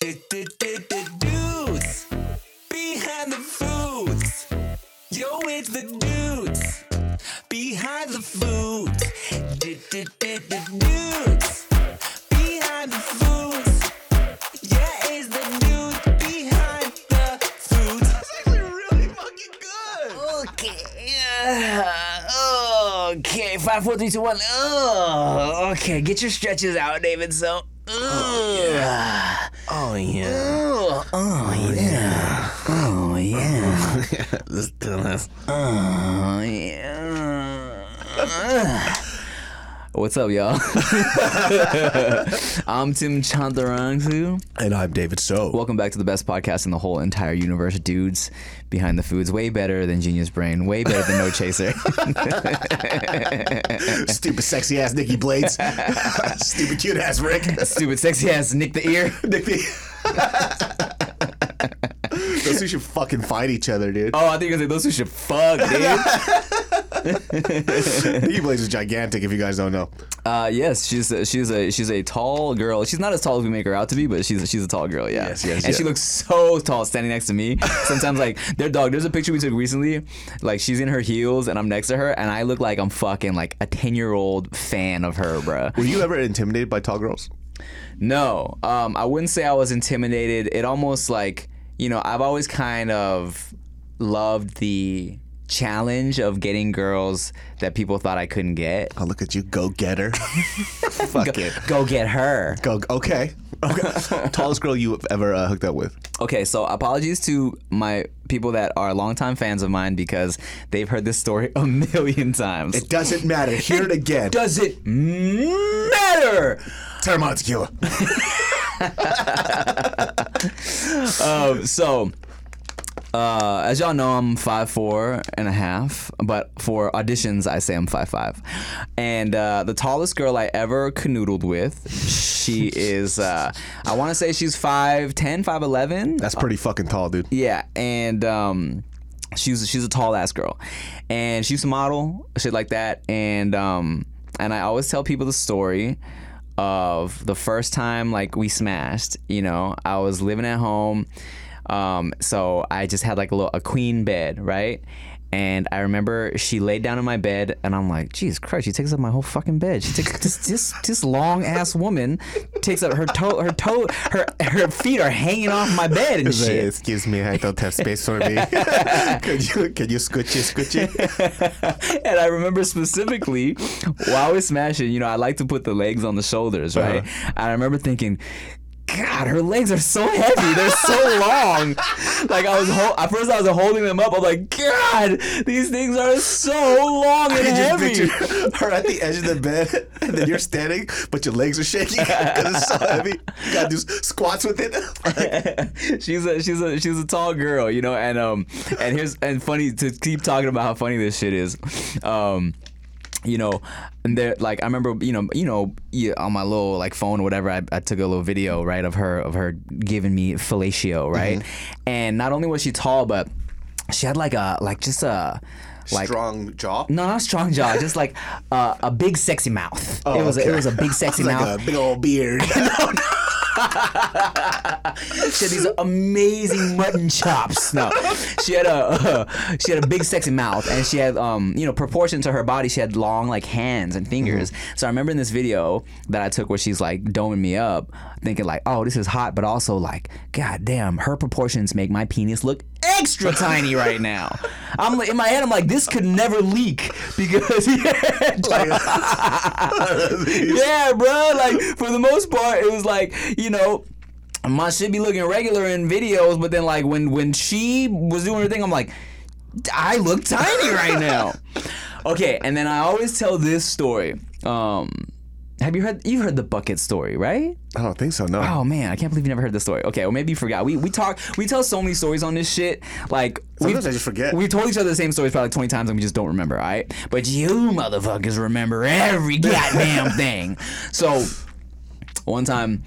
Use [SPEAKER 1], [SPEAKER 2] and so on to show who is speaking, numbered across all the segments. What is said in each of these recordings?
[SPEAKER 1] The dudes behind the foods. Yo, it's the dudes behind the foods. The dudes behind the foods. Yeah, it's the dudes behind the foods. That's actually really fucking good.
[SPEAKER 2] Okay. Okay. Five, four, three, two, one. Oh, okay. Get your stretches out, David. So. Oh yeah.
[SPEAKER 1] Oh yeah.
[SPEAKER 2] Oh, oh yeah. Oh yeah.
[SPEAKER 1] Let's do this.
[SPEAKER 2] Oh yeah. What's up, y'all? I'm Tim Chantarangsu.
[SPEAKER 1] And I'm David So.
[SPEAKER 2] Welcome back to the best podcast in the whole entire universe, dudes. Behind the foods, way better than Genius Brain, way better than No Chaser.
[SPEAKER 1] Stupid sexy ass Nikki Blades. Stupid cute ass Rick.
[SPEAKER 2] Stupid sexy ass Nick the Ear.
[SPEAKER 1] Nikki. Those two should fucking fight each other, dude.
[SPEAKER 2] Oh, I think you're gonna say those two should fuck, dude.
[SPEAKER 1] Nikki Blades is gigantic. If you guys don't know,
[SPEAKER 2] Uh, yes, she's a, she's a she's a tall girl. She's not as tall as we make her out to be, but she's she's a tall girl. Yeah.
[SPEAKER 1] Yes, yes,
[SPEAKER 2] And she looks so tall standing next to me. Sometimes like their dog. There's a picture we took recently. Like she's in her heels and I'm next to her, and I look like I'm fucking like a ten year old fan of her, bruh.
[SPEAKER 1] were you ever intimidated by tall girls?
[SPEAKER 2] No, um, I wouldn't say I was intimidated. It almost like you know I've always kind of loved the challenge of getting girls that people thought I couldn't get.
[SPEAKER 1] Oh, look at you, go getter. Fuck it.
[SPEAKER 2] Go get her.
[SPEAKER 1] Go. Okay. Okay. Tallest girl you have ever uh, hooked up with?
[SPEAKER 2] Okay, so apologies to my people that are longtime fans of mine because they've heard this story a million times.
[SPEAKER 1] It doesn't matter. Hear it again.
[SPEAKER 2] Does it matter?
[SPEAKER 1] Teremana tequila.
[SPEAKER 2] Um, so, uh, as y'all know, I'm five four and a half, but for auditions, I say I'm five five. And uh, the tallest girl I ever canoodled with, she is, uh, I want to say she's 5'10", 5'11".
[SPEAKER 1] That's pretty fucking tall, dude.
[SPEAKER 2] Yeah, and um, she's she's a tall ass girl, and she used to model shit like that. And um, and I always tell people the story of the first time like we smashed. You know, I was living at home. Um, so I just had like a little a queen bed, right? And I remember she laid down in my bed, and I'm like, "Jesus Christ!" She takes up my whole fucking bed. She takes this this this long ass woman takes up her toe, her toe, her her feet are hanging off my bed and
[SPEAKER 3] Say,
[SPEAKER 2] shit.
[SPEAKER 3] Excuse me, I don't have space for me. can you could you scooch it, scooch it?
[SPEAKER 2] and I remember specifically while we're smashing, you know, I like to put the legs on the shoulders, right?
[SPEAKER 3] Uh-huh.
[SPEAKER 2] And I remember thinking, God, her legs are so heavy. They're so long. like I was, ho- at first I was holding them up. I'm like, God, these things are so long and heavy.
[SPEAKER 3] her at the edge of the bed, and then you're standing, but your legs are shaking because it's so heavy. You gotta do squats with it.
[SPEAKER 2] she's a she's a she's a tall girl, you know, and um and here's and funny to keep talking about how funny this shit is. Um you know, and there like I remember, you know, you know, on my little like phone or whatever, I, I took a little video, right, of her of her giving me fellatio, right? And not only was she tall, but she had like a like just a like
[SPEAKER 3] Strong jaw.
[SPEAKER 2] no, not strong jaw, just like uh, a big sexy mouth. it was a, it was a big sexy
[SPEAKER 3] like
[SPEAKER 2] mouth.
[SPEAKER 3] a big old beard.
[SPEAKER 2] She had these amazing mutton chops. No, she had a she had a big sexy mouth, and she had um you know proportion to her body. She had long like hands and fingers. So I remember in this video that I took where she's like doming me up, thinking like, oh, this is hot, but also like, god damn, her proportions make my penis look extra tiny right now. I'm like in my head, I'm like, this could never leak because yeah, bro. Like for the most part, it was like you know. My shit be looking regular in videos, but then like when when she was doing her thing, I'm like, I look tiny right now. Okay, and then I always tell this story. Um, have you heard? You've heard the bucket story, right?
[SPEAKER 3] I don't think so. No.
[SPEAKER 2] Oh man, I can't believe you never heard the story. Okay, well maybe you forgot. We we talk we tell so many stories on this shit. Like
[SPEAKER 3] Sometimes I just forget.
[SPEAKER 2] We've told each other the same stories probably like twenty times and we just don't remember. All right, but you motherfuckers remember every goddamn thing. So one time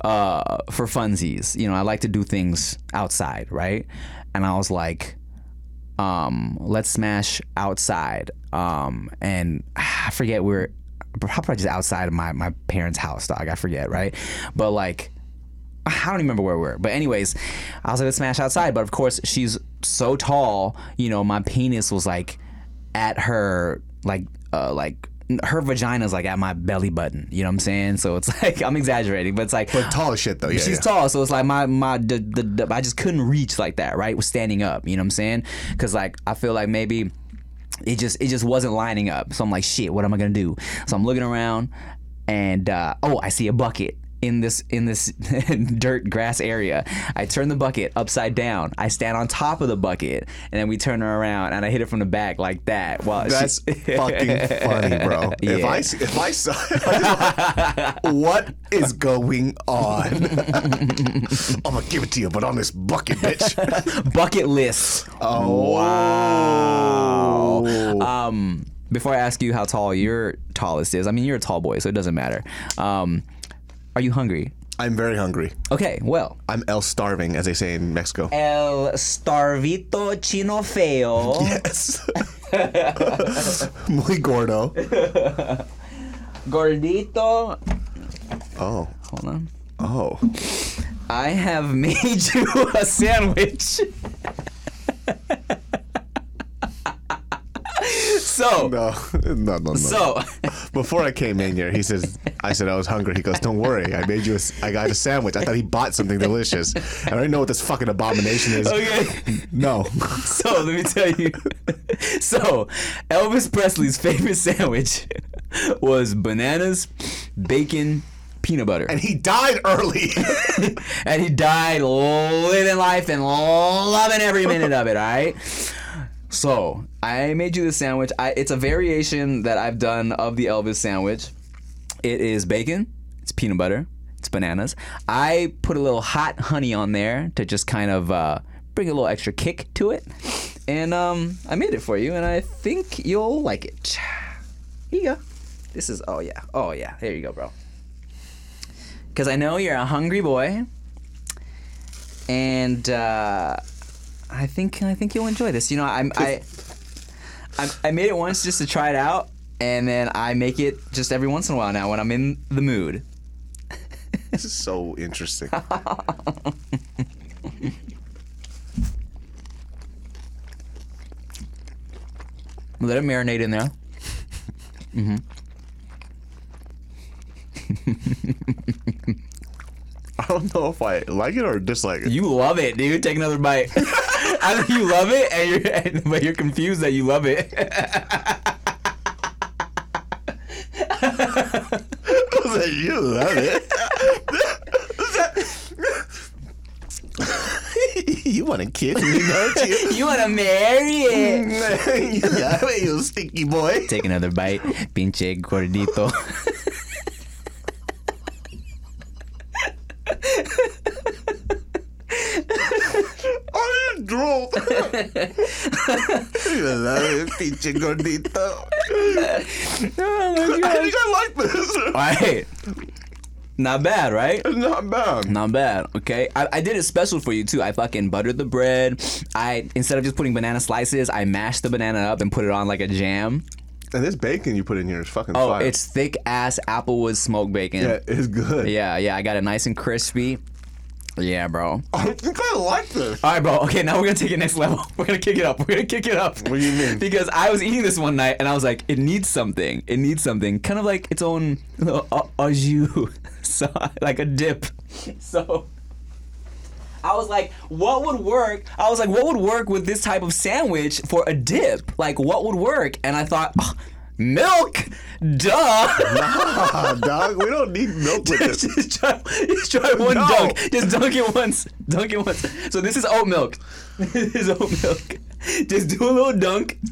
[SPEAKER 2] uh, for funsies, you know, I like to do things outside, right? And I was like, um, let's smash outside. Um, and I forget we are probably just outside of my, my parents' house, dog. I forget, right? But like, I don't even remember where we were. But anyways, I was like, let's smash outside. But of course, she's so tall, you know, my penis was like at her, like, uh, like, her vagina's like at my belly button, you know what I'm saying? So it's like I'm exaggerating, but it's like
[SPEAKER 3] But tall as shit though. Yeah.
[SPEAKER 2] she's
[SPEAKER 3] yeah.
[SPEAKER 2] tall, so it's like my my the, the, the, I just couldn't reach like that, right? Was standing up, you know what I'm saying? Because like I feel like maybe it just it just wasn't lining up. So I'm like, shit, what am I gonna do? So I'm looking around, and uh, oh, I see a bucket in this in this dirt grass area. I turn the bucket upside down. I stand on top of the bucket, and then we turn her around, and I hit her from the back like that. She-
[SPEAKER 3] That's fucking funny, bro. If
[SPEAKER 2] Yeah.
[SPEAKER 3] I s- if I saw, what is going on? I'm gonna give it to you, but on this bucket, bitch.
[SPEAKER 2] bucket list.
[SPEAKER 3] Oh
[SPEAKER 2] Wow. Um, before I ask you how tall your tallest is, I mean you're a tall boy, so it doesn't matter. Um, are you hungry?
[SPEAKER 3] I'm very hungry.
[SPEAKER 2] Okay, well.
[SPEAKER 3] I'm el starving, as they say in Mexico.
[SPEAKER 2] El starvito chino feo.
[SPEAKER 3] Yes. Muy gordo.
[SPEAKER 2] Gordito.
[SPEAKER 3] Oh.
[SPEAKER 2] Hold on.
[SPEAKER 3] Oh.
[SPEAKER 2] I have made you a sandwich. So,
[SPEAKER 3] No. No. No. No.
[SPEAKER 2] so,
[SPEAKER 3] Before I came in here, he says, I said I was hungry. He goes, Don't worry. I made you a, I got a sandwich. I thought he bought something delicious. I don't know what this fucking abomination is.
[SPEAKER 2] okay.
[SPEAKER 3] No.
[SPEAKER 2] So let me tell you. So Elvis Presley's favorite sandwich was bananas, bacon, peanut butter,
[SPEAKER 3] And he died early.
[SPEAKER 2] and he died living life and loving every minute of it. All right. So I made you this sandwich. I, it's a variation that I've done of the Elvis sandwich. It is bacon. It's peanut butter. It's bananas. I put a little hot honey on there to just kind of uh, bring a little extra kick to it. And um, I made it for you, and I think you'll like it. Here you go. This is oh yeah, oh yeah. There you go, bro. Because I know you're a hungry boy, and uh, I think I think you'll enjoy this. You know, I'm, I, I I made it once just to try it out, and then I make it just every once in a while now when I'm in the mood.
[SPEAKER 3] this is so interesting.
[SPEAKER 2] Let it marinate in there. Mm-hmm.
[SPEAKER 3] I don't know if I like it or dislike it.
[SPEAKER 2] You love it, dude. Take another bite. I think you love it, and you're but you're confused that you love it.
[SPEAKER 3] I was like, you love it. you want to kiss me, don't you?
[SPEAKER 2] you want to marry it?
[SPEAKER 3] you love it, you stinky boy.
[SPEAKER 2] Take another bite, pinche gordito.
[SPEAKER 3] Oh, you drool. you love it, pinche gordito.
[SPEAKER 2] oh
[SPEAKER 3] I think I like this.
[SPEAKER 2] All right. Not bad, right?
[SPEAKER 3] It's not bad.
[SPEAKER 2] Not bad. Okay, I, I did it special for you too. I fucking buttered the bread. I instead of just putting banana slices, I mashed the banana up and put it on like a jam.
[SPEAKER 3] And this bacon you put in here is fucking
[SPEAKER 2] Oh,
[SPEAKER 3] fire.
[SPEAKER 2] it's thick ass applewood smoked bacon.
[SPEAKER 3] yeah, it's good.
[SPEAKER 2] yeah, yeah. I got it nice and crispy. Yeah, bro.
[SPEAKER 3] I think I like this.
[SPEAKER 2] All right, bro. Okay, now we're gonna take it next level. We're gonna kick it up. We're gonna kick it up.
[SPEAKER 3] What do you mean?
[SPEAKER 2] Because I was eating this one night and I was like, it needs something. It needs something, kind of like its own little au jus, so like a dip. So I was like, what would work? I was like, what would work with this type of sandwich for a dip? Like, what would work? And I thought, "Oh, milk. Duh.
[SPEAKER 3] Ah, dog, we don't need milk with this.
[SPEAKER 2] just, try, just try one
[SPEAKER 3] No.
[SPEAKER 2] dunk. Just dunk it once. Dunk it once. So this is oat milk. this is oat milk. Just do a little dunk.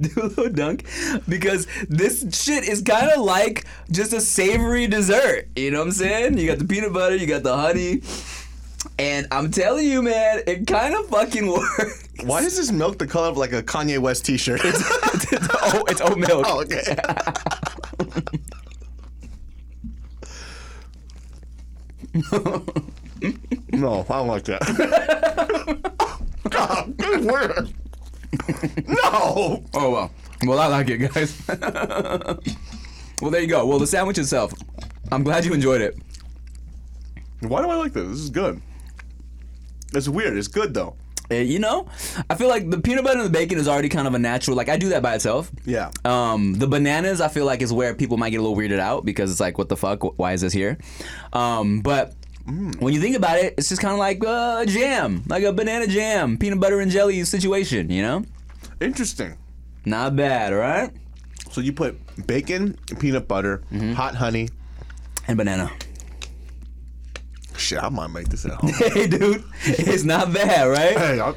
[SPEAKER 2] Do a little dunk because this shit is kind of like just a savory dessert. You know what I'm saying? You got the peanut butter, you got the honey, and I'm telling you, man, it kind of fucking works.
[SPEAKER 3] Why is this milk the color of like a Kanye West t-shirt?
[SPEAKER 2] it's, oat, it's oat milk.
[SPEAKER 3] oh, okay. no, I don't like that. God, good word. No.
[SPEAKER 2] Oh well. Well, I like it, guys. well, there you go. Well, the sandwich itself. I'm glad you enjoyed it.
[SPEAKER 3] Why do I like this? This is good. It's weird. It's good though.
[SPEAKER 2] Uh, you know, I feel like the peanut butter and the bacon is already kind of a natural. Like I do that by itself.
[SPEAKER 3] Yeah.
[SPEAKER 2] Um, the bananas, I feel like, is where people might get a little weirded out because it's like, what the fuck? Why is this here? Um, but when you think about it, it's just kind of like uh, a jam, like a banana jam, peanut butter and jelly situation. You know,
[SPEAKER 3] Interesting.
[SPEAKER 2] not bad, right?
[SPEAKER 3] So you put bacon, peanut butter, hot honey.
[SPEAKER 2] And banana.
[SPEAKER 3] Shit, I might make this at home.
[SPEAKER 2] hey, dude, it's not bad, right?
[SPEAKER 3] hey, I, I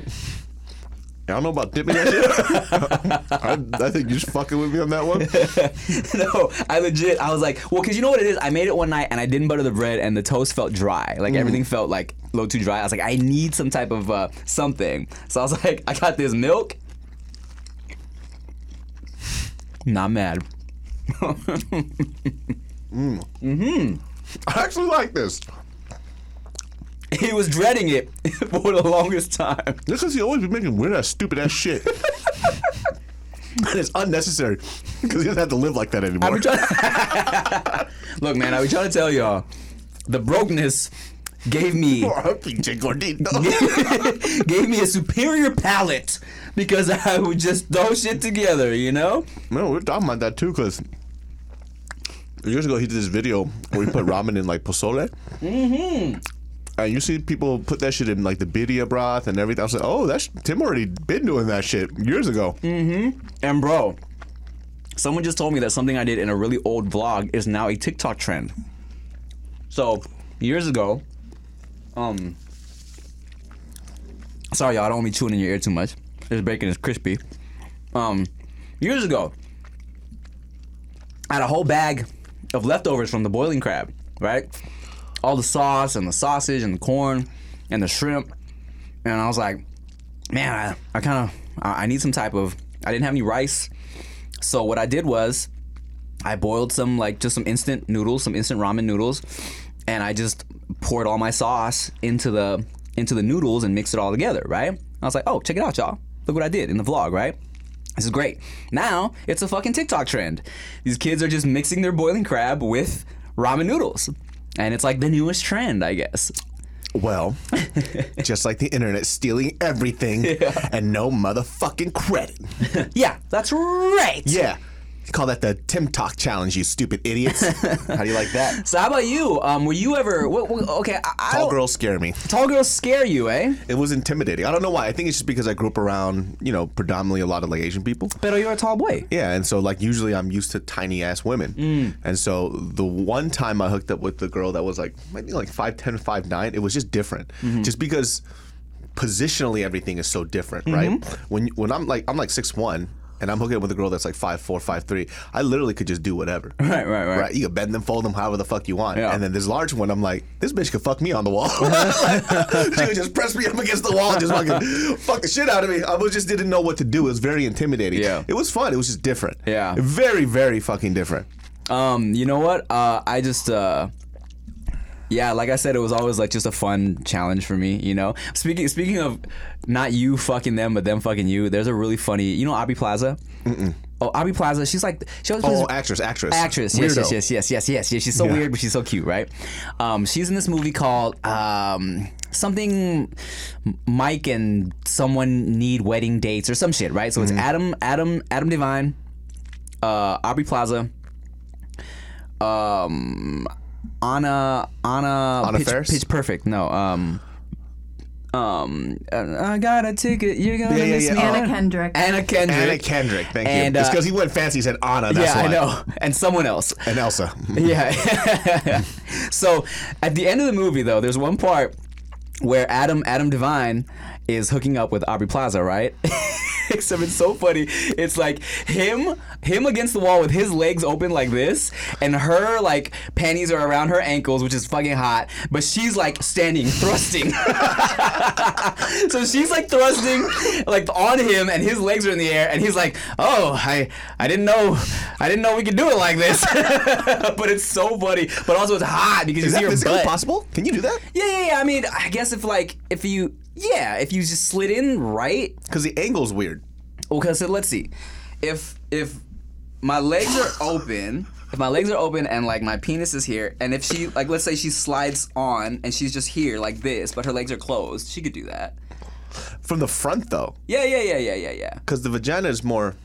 [SPEAKER 3] don't know about dipping that shit. I, I think you're just fucking with me on that one.
[SPEAKER 2] no, I legit, I was like, well, because you know what it is? I made it one night and I didn't butter the bread and the toast felt dry. Like everything felt like a little too dry. I was like, I need some type of uh, something. So I was like, I got this milk. Not mad. mm.
[SPEAKER 3] hmm I actually like this.
[SPEAKER 2] He was dreading it for the longest time.
[SPEAKER 3] This is he always be making weird ass, stupid ass shit. and it's unnecessary because he doesn't have to live like that anymore.
[SPEAKER 2] Look, man, I was trying to tell y'all, the brokenness gave me gave me a superior palate because I would just throw shit together, you know.
[SPEAKER 3] No, we're talking about that too because years ago he did this video where he put ramen in like pozole. Mm-hmm. And you see people put that shit in like the birria broth and everything. I was like, oh, that's Tim already been doing that shit years ago. Mm-hmm.
[SPEAKER 2] And bro, someone just told me that something I did in a really old vlog is now a TikTok trend. So years ago, um, sorry y'all, I don't want me chewing in your ear too much. This bacon is crispy. Um, years ago, I had a whole bag of leftovers from the boiling crab, right? All the sauce and the sausage and the corn and the shrimp, and I was like, man, I, I kind of I need some type of. I didn't have any rice, so what I did was I boiled some like just some instant noodles, some instant ramen noodles, and I just poured all my sauce into the into the noodles and mixed it all together. Right? I was like, oh, check it out, y'all. Look what I did in the vlog. Right? This is great. Now it's a fucking TikTok trend. These kids are just mixing their boiling crab with ramen noodles, and it's like the newest trend, I guess.
[SPEAKER 3] Well, just like the internet stealing everything and no motherfucking credit.
[SPEAKER 2] Yeah, that's right.
[SPEAKER 3] Yeah. Call that the Tim Talk challenge, you stupid idiots. How do you like that?
[SPEAKER 2] So how about you? Um, were you ever? What, what, okay, I, I
[SPEAKER 3] Tall
[SPEAKER 2] don't-
[SPEAKER 3] girls scare me.
[SPEAKER 2] Tall girls scare you, eh?
[SPEAKER 3] It was intimidating. I don't know why. I think it's just because I grew up around, you know, predominantly a lot of like Asian people.
[SPEAKER 2] But you're a tall boy.
[SPEAKER 3] Yeah, and so like usually I'm used to tiny ass women.
[SPEAKER 2] Mm.
[SPEAKER 3] And so the one time I hooked up with the girl that was like maybe like 5'10, 5'9, it was just different.
[SPEAKER 2] Mm-hmm.
[SPEAKER 3] Just because positionally everything is so different,
[SPEAKER 2] Mm-hmm.
[SPEAKER 3] right? When when I'm like I'm like 6'1 and I'm hooking up with a girl that's like five four, five three, I literally could just do whatever.
[SPEAKER 2] Right, right, right.
[SPEAKER 3] Right, you can bend them, fold them, however the fuck you want.
[SPEAKER 2] Yeah.
[SPEAKER 3] And then this large one, I'm like, this bitch could fuck me on the wall. she could just press me up against the wall and just fucking fuck the shit out of me. I was just didn't know what to do. It was very intimidating.
[SPEAKER 2] Yeah.
[SPEAKER 3] It was fun. It was just different.
[SPEAKER 2] Yeah.
[SPEAKER 3] Very, very fucking different.
[SPEAKER 2] Um, you know what? Uh, I just uh, yeah, like I said, it was always like just a fun challenge for me. You know, speaking speaking of not you fucking them, but them fucking you. There's a really funny, you know, Abby Plaza. Mm-mm. Oh, Abby Plaza. She's like she always plays
[SPEAKER 3] Oh, actress, actress.
[SPEAKER 2] actress. Yes, yes, yes, yes, yes, yes, yes. She's so
[SPEAKER 3] Yeah.
[SPEAKER 2] weird, but she's so cute, right? Um, she's in this movie called um, something. Mike and someone need wedding dates or some shit, right? So it's
[SPEAKER 3] Mm-hmm.
[SPEAKER 2] Adam, Adam, Adam Devine, uh, Aubrey Plaza, um, Anna, Anna,
[SPEAKER 3] Anna
[SPEAKER 2] Pitch,
[SPEAKER 3] Faris?
[SPEAKER 2] Pitch Perfect. No, um. Um, uh, I got a ticket. You're gonna
[SPEAKER 3] Yeah, yeah,
[SPEAKER 2] miss
[SPEAKER 3] yeah.
[SPEAKER 2] me.
[SPEAKER 3] Anna
[SPEAKER 4] Kendrick.
[SPEAKER 2] Anna Kendrick.
[SPEAKER 3] Anna Kendrick. Thank
[SPEAKER 2] And,
[SPEAKER 3] you. It's
[SPEAKER 2] uh,
[SPEAKER 3] because he went fancy. He said Anna. That's
[SPEAKER 2] yeah,
[SPEAKER 3] why.
[SPEAKER 2] I know. And someone else.
[SPEAKER 3] And Elsa.
[SPEAKER 2] Yeah. so at the end of the movie, though, there's one part where Adam Adam Devine is hooking up with Aubrey Plaza, right? Except it's so funny. It's like him him against the wall with his legs open like this, and her like panties are around her ankles, which is fucking hot. But she's like standing, thrusting. so she's like thrusting like on him, and his legs are in the air, and he's like, "Oh, I I didn't know I didn't know we could do it like this." but it's so funny. But also it's hot because
[SPEAKER 3] Is
[SPEAKER 2] you see her butt.
[SPEAKER 3] possible? Can you do that?
[SPEAKER 2] Yeah, yeah, yeah. I mean, I guess if like if you yeah, if you just slid in right.
[SPEAKER 3] Because the angle's weird.
[SPEAKER 2] Okay, so let's see. If if my legs are open, if my legs are open and like my penis is here, and if she like let's say she slides on and she's just here like this, but her legs are closed, she could do that.
[SPEAKER 3] From the front, though.
[SPEAKER 2] Yeah, yeah, yeah, yeah, yeah, yeah.
[SPEAKER 3] Because the vagina is more.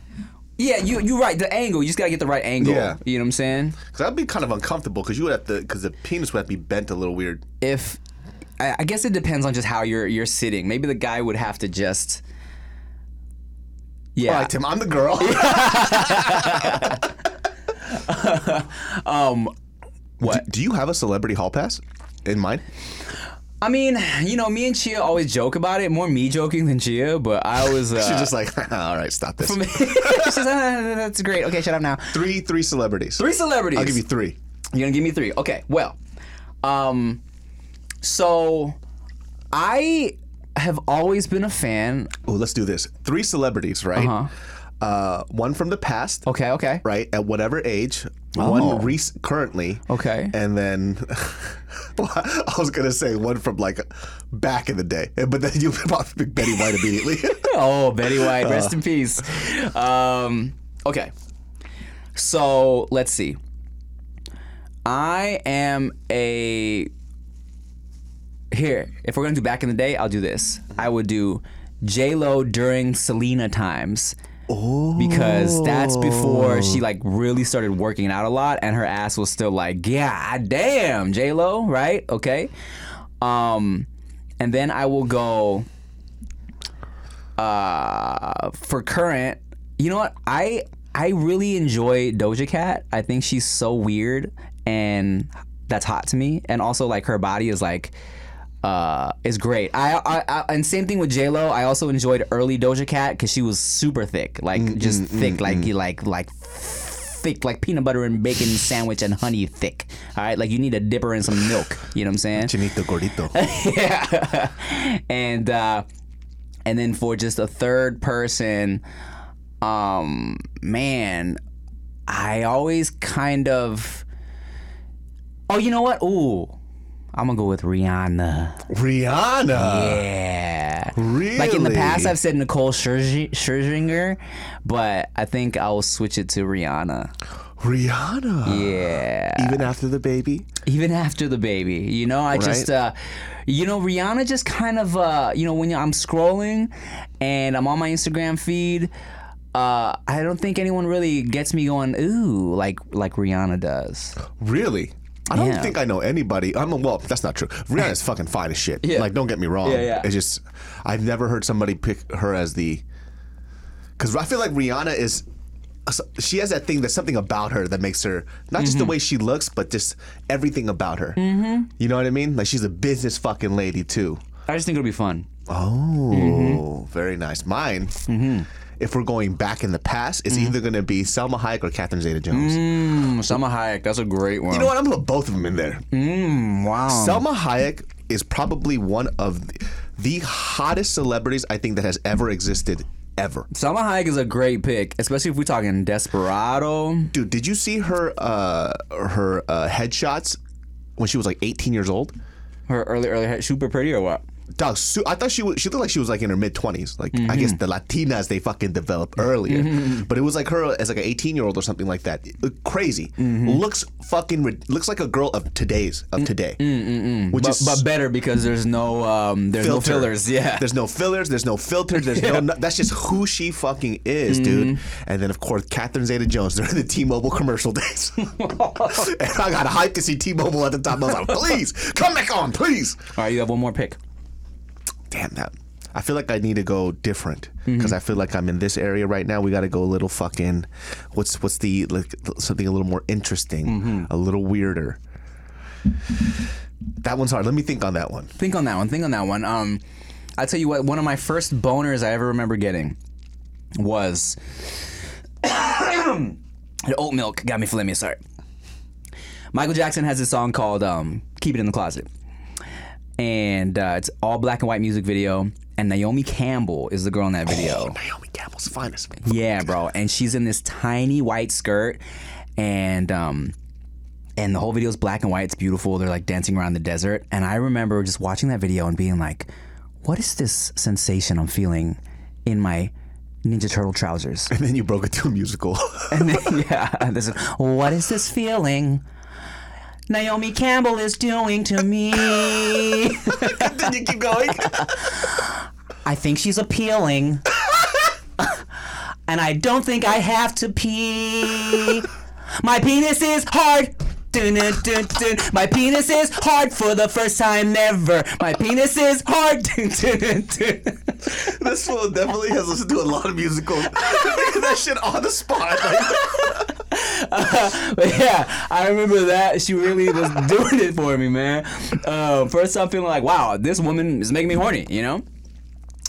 [SPEAKER 2] Yeah, you you right. The angle, you just gotta get the right angle.
[SPEAKER 3] Yeah.
[SPEAKER 2] You know what I'm saying?
[SPEAKER 3] Because that'd be kind of uncomfortable. Because you would have to. Because the penis would have to be bent a little weird.
[SPEAKER 2] If I, I guess it depends on just how you're you're sitting. Maybe the guy would have to just. Yeah.
[SPEAKER 3] All right, Tim. I'm the girl.
[SPEAKER 2] what?
[SPEAKER 3] Do, do you have a celebrity hall pass in mind?
[SPEAKER 2] I mean, you know, me and Chia always joke about it. More me joking than Chia, but I always. Uh,
[SPEAKER 3] She's just like, all right, stop this.
[SPEAKER 2] She's like, "Ah, that's great. Okay, shut up now.
[SPEAKER 3] Three, three celebrities.
[SPEAKER 2] Three celebrities.
[SPEAKER 3] I'll give you three.
[SPEAKER 2] You're gonna give me three. Okay. Well, um, so I have always been a fan.
[SPEAKER 3] Oh, let's do this. Three celebrities, right?
[SPEAKER 2] Uh-huh.
[SPEAKER 3] Uh, one from the past.
[SPEAKER 2] Okay. Okay.
[SPEAKER 3] Right, at whatever age.
[SPEAKER 2] Oh.
[SPEAKER 3] One rec- currently.
[SPEAKER 2] Okay.
[SPEAKER 3] And then I was gonna say one from like back in the day, but then you pick Betty White immediately.
[SPEAKER 2] Oh, Betty White, rest
[SPEAKER 3] Uh.
[SPEAKER 2] in peace. Um, okay. So let's see. I am a. Here, if we're gonna do back in the day, I'll do this. I would do J Lo during Selena times. Because that's before she like really started working out a lot, and her ass was still like, God damn, J Lo, right? Okay. Um, and then I will go uh, for current, you know what? I I really enjoy Doja Cat. I think she's so weird and that's hot to me. And also like her body is like uh, is great. I, I, I and same thing with J Lo. I also enjoyed early Doja Cat because she was super thick, like just thick, like you like like thick, like peanut butter and bacon sandwich and honey thick. All right, like you need a dipper and some milk. You know what I'm saying?
[SPEAKER 3] Chinito Gordito.
[SPEAKER 2] yeah. and uh and then for just a third person, um man, I always kind of Oh, you know what? Ooh. I'm gonna go with Rihanna.
[SPEAKER 3] Rihanna.
[SPEAKER 2] Yeah. Really? Like in the past, I've said Nicole Scherzi- Scherzinger, but I think I will switch it to Rihanna.
[SPEAKER 3] Rihanna.
[SPEAKER 2] Yeah.
[SPEAKER 3] Even after the baby.
[SPEAKER 2] even after the baby you know i just uh you know rihanna just kind of uh you know when i'm scrolling and i'm on my instagram feed uh i don't think anyone really gets me going ooh like like rihanna does
[SPEAKER 3] Really? I don't
[SPEAKER 2] Yeah.
[SPEAKER 3] think I know anybody. I'm well. That's not true. Rihanna's fucking fine as shit.
[SPEAKER 2] Yeah.
[SPEAKER 3] Like, don't get me wrong.
[SPEAKER 2] Yeah, yeah.
[SPEAKER 3] It's just I've never heard somebody pick her as the. Because I feel like Rihanna is. She has that thing. There's something about her that makes her not
[SPEAKER 2] Mm-hmm.
[SPEAKER 3] just the way she looks, but just everything about her. Mm-hmm. You know what I mean? Like she's a business fucking lady too.
[SPEAKER 2] i just think it'll be fun
[SPEAKER 3] Oh,
[SPEAKER 2] Mm-hmm.
[SPEAKER 3] very nice. Mine. If we're going back in the past, it's
[SPEAKER 2] Mm-hmm.
[SPEAKER 3] either going to be Salma Hayek or Catherine Zeta-Jones.
[SPEAKER 2] mm, Salma Hayek, that's a great one.
[SPEAKER 3] You know what? I'm gonna put both of them in there.
[SPEAKER 2] Mm, wow.
[SPEAKER 3] Salma Hayek is probably one of the, the hottest celebrities I think that has ever existed ever.
[SPEAKER 2] Salma Hayek is a great pick, especially if we're talking Desperado.
[SPEAKER 3] Dude, did you see her uh, her uh, headshots when she was like 18 years old?
[SPEAKER 2] Her early, early, super pretty or what?
[SPEAKER 3] Dog, I thought she was. She looked like she was like in her mid 20s. Like I guess mm-hmm. the Latinas they fucking develop earlier, mm-hmm. but it was like her as like an 18 year old or something like that. It- crazy. Mm-hmm. Looks fucking. Looks like a girl of today's of mm, today. Mm, mm, Which
[SPEAKER 2] But,
[SPEAKER 3] is
[SPEAKER 2] but better because there's no um there's
[SPEAKER 3] filter.
[SPEAKER 2] no fillers. Yeah.
[SPEAKER 3] There's no fillers. There's no filters. There's no, no. That's just who she fucking is, dude. And then of course Catherine Zeta-Jones during the T-Mobile commercial days. and I got hyped to see T-Mobile at the top. I was like, please come back on, please.
[SPEAKER 2] All right, you have one more pick.
[SPEAKER 3] Damn that. I feel like I need to go different because I feel like I'm in this area right now. We got to go a little fucking. What's what's the like something a little more interesting, a little weirder. That one's hard. Let me think on that one.
[SPEAKER 2] Think on that one. Think on that one. Um, I tell you what. One of my first boners I ever remember getting was oat milk. Got me flimmy. Sorry. Michael Jackson has a song called um, "Keep It in the Closet," and uh, it's all black and white music video. And Naomi Campbell is the girl in that video.
[SPEAKER 3] Naomi Campbell's finest.
[SPEAKER 2] Yeah, bro. And she's in this tiny white skirt and um and the whole video is black and white. It's beautiful. They're like dancing around the desert. And I remember just watching that video and being like, what is this sensation I'm feeling in my Ninja Turtle trousers?
[SPEAKER 3] And then you broke it to a musical.
[SPEAKER 2] And then, yeah, this is, what is this feeling? Naomi Campbell is doing to me.
[SPEAKER 3] then you keep going.
[SPEAKER 2] I think she's appealing. and I don't think I have to pee. My penis is hard. Dun, dun, dun. My penis is hard for the first time ever. My penis is hard.
[SPEAKER 3] This fool definitely has listened to a lot of musicals. that shit on the spot. Like,
[SPEAKER 2] But yeah, I remember that. She really was doing it for me, man. Um, first, I'm feeling like, wow, this woman is making me horny, you know?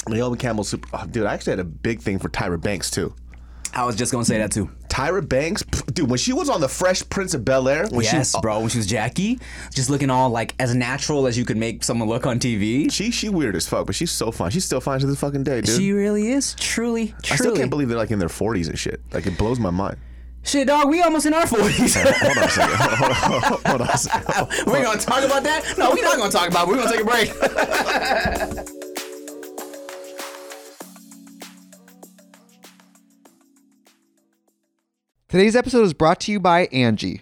[SPEAKER 3] Naomi Campbell, super. Oh, dude, I actually had a big thing for Tyra Banks too.
[SPEAKER 2] I was just gonna say that too.
[SPEAKER 3] Tyra Banks, dude, when she was on the Fresh Prince of Bel Air,
[SPEAKER 2] yes,
[SPEAKER 3] she,
[SPEAKER 2] bro. When she was Jackie, just looking all like as natural as you could make someone look on TV.
[SPEAKER 3] she she weird as fuck, but she's so fine. She's still fine to this fucking day, dude.
[SPEAKER 2] She really is truly, truly.
[SPEAKER 3] I still can't believe they're like in their 40s and shit. Like it blows my mind.
[SPEAKER 2] Shit, dog, we almost in our forties.
[SPEAKER 3] Hold on a second. Hold on, hold on a second.
[SPEAKER 2] we're gonna talk about that? No, we're not gonna talk about. it. We're gonna take a break.
[SPEAKER 5] Today's episode is brought to you by Angi.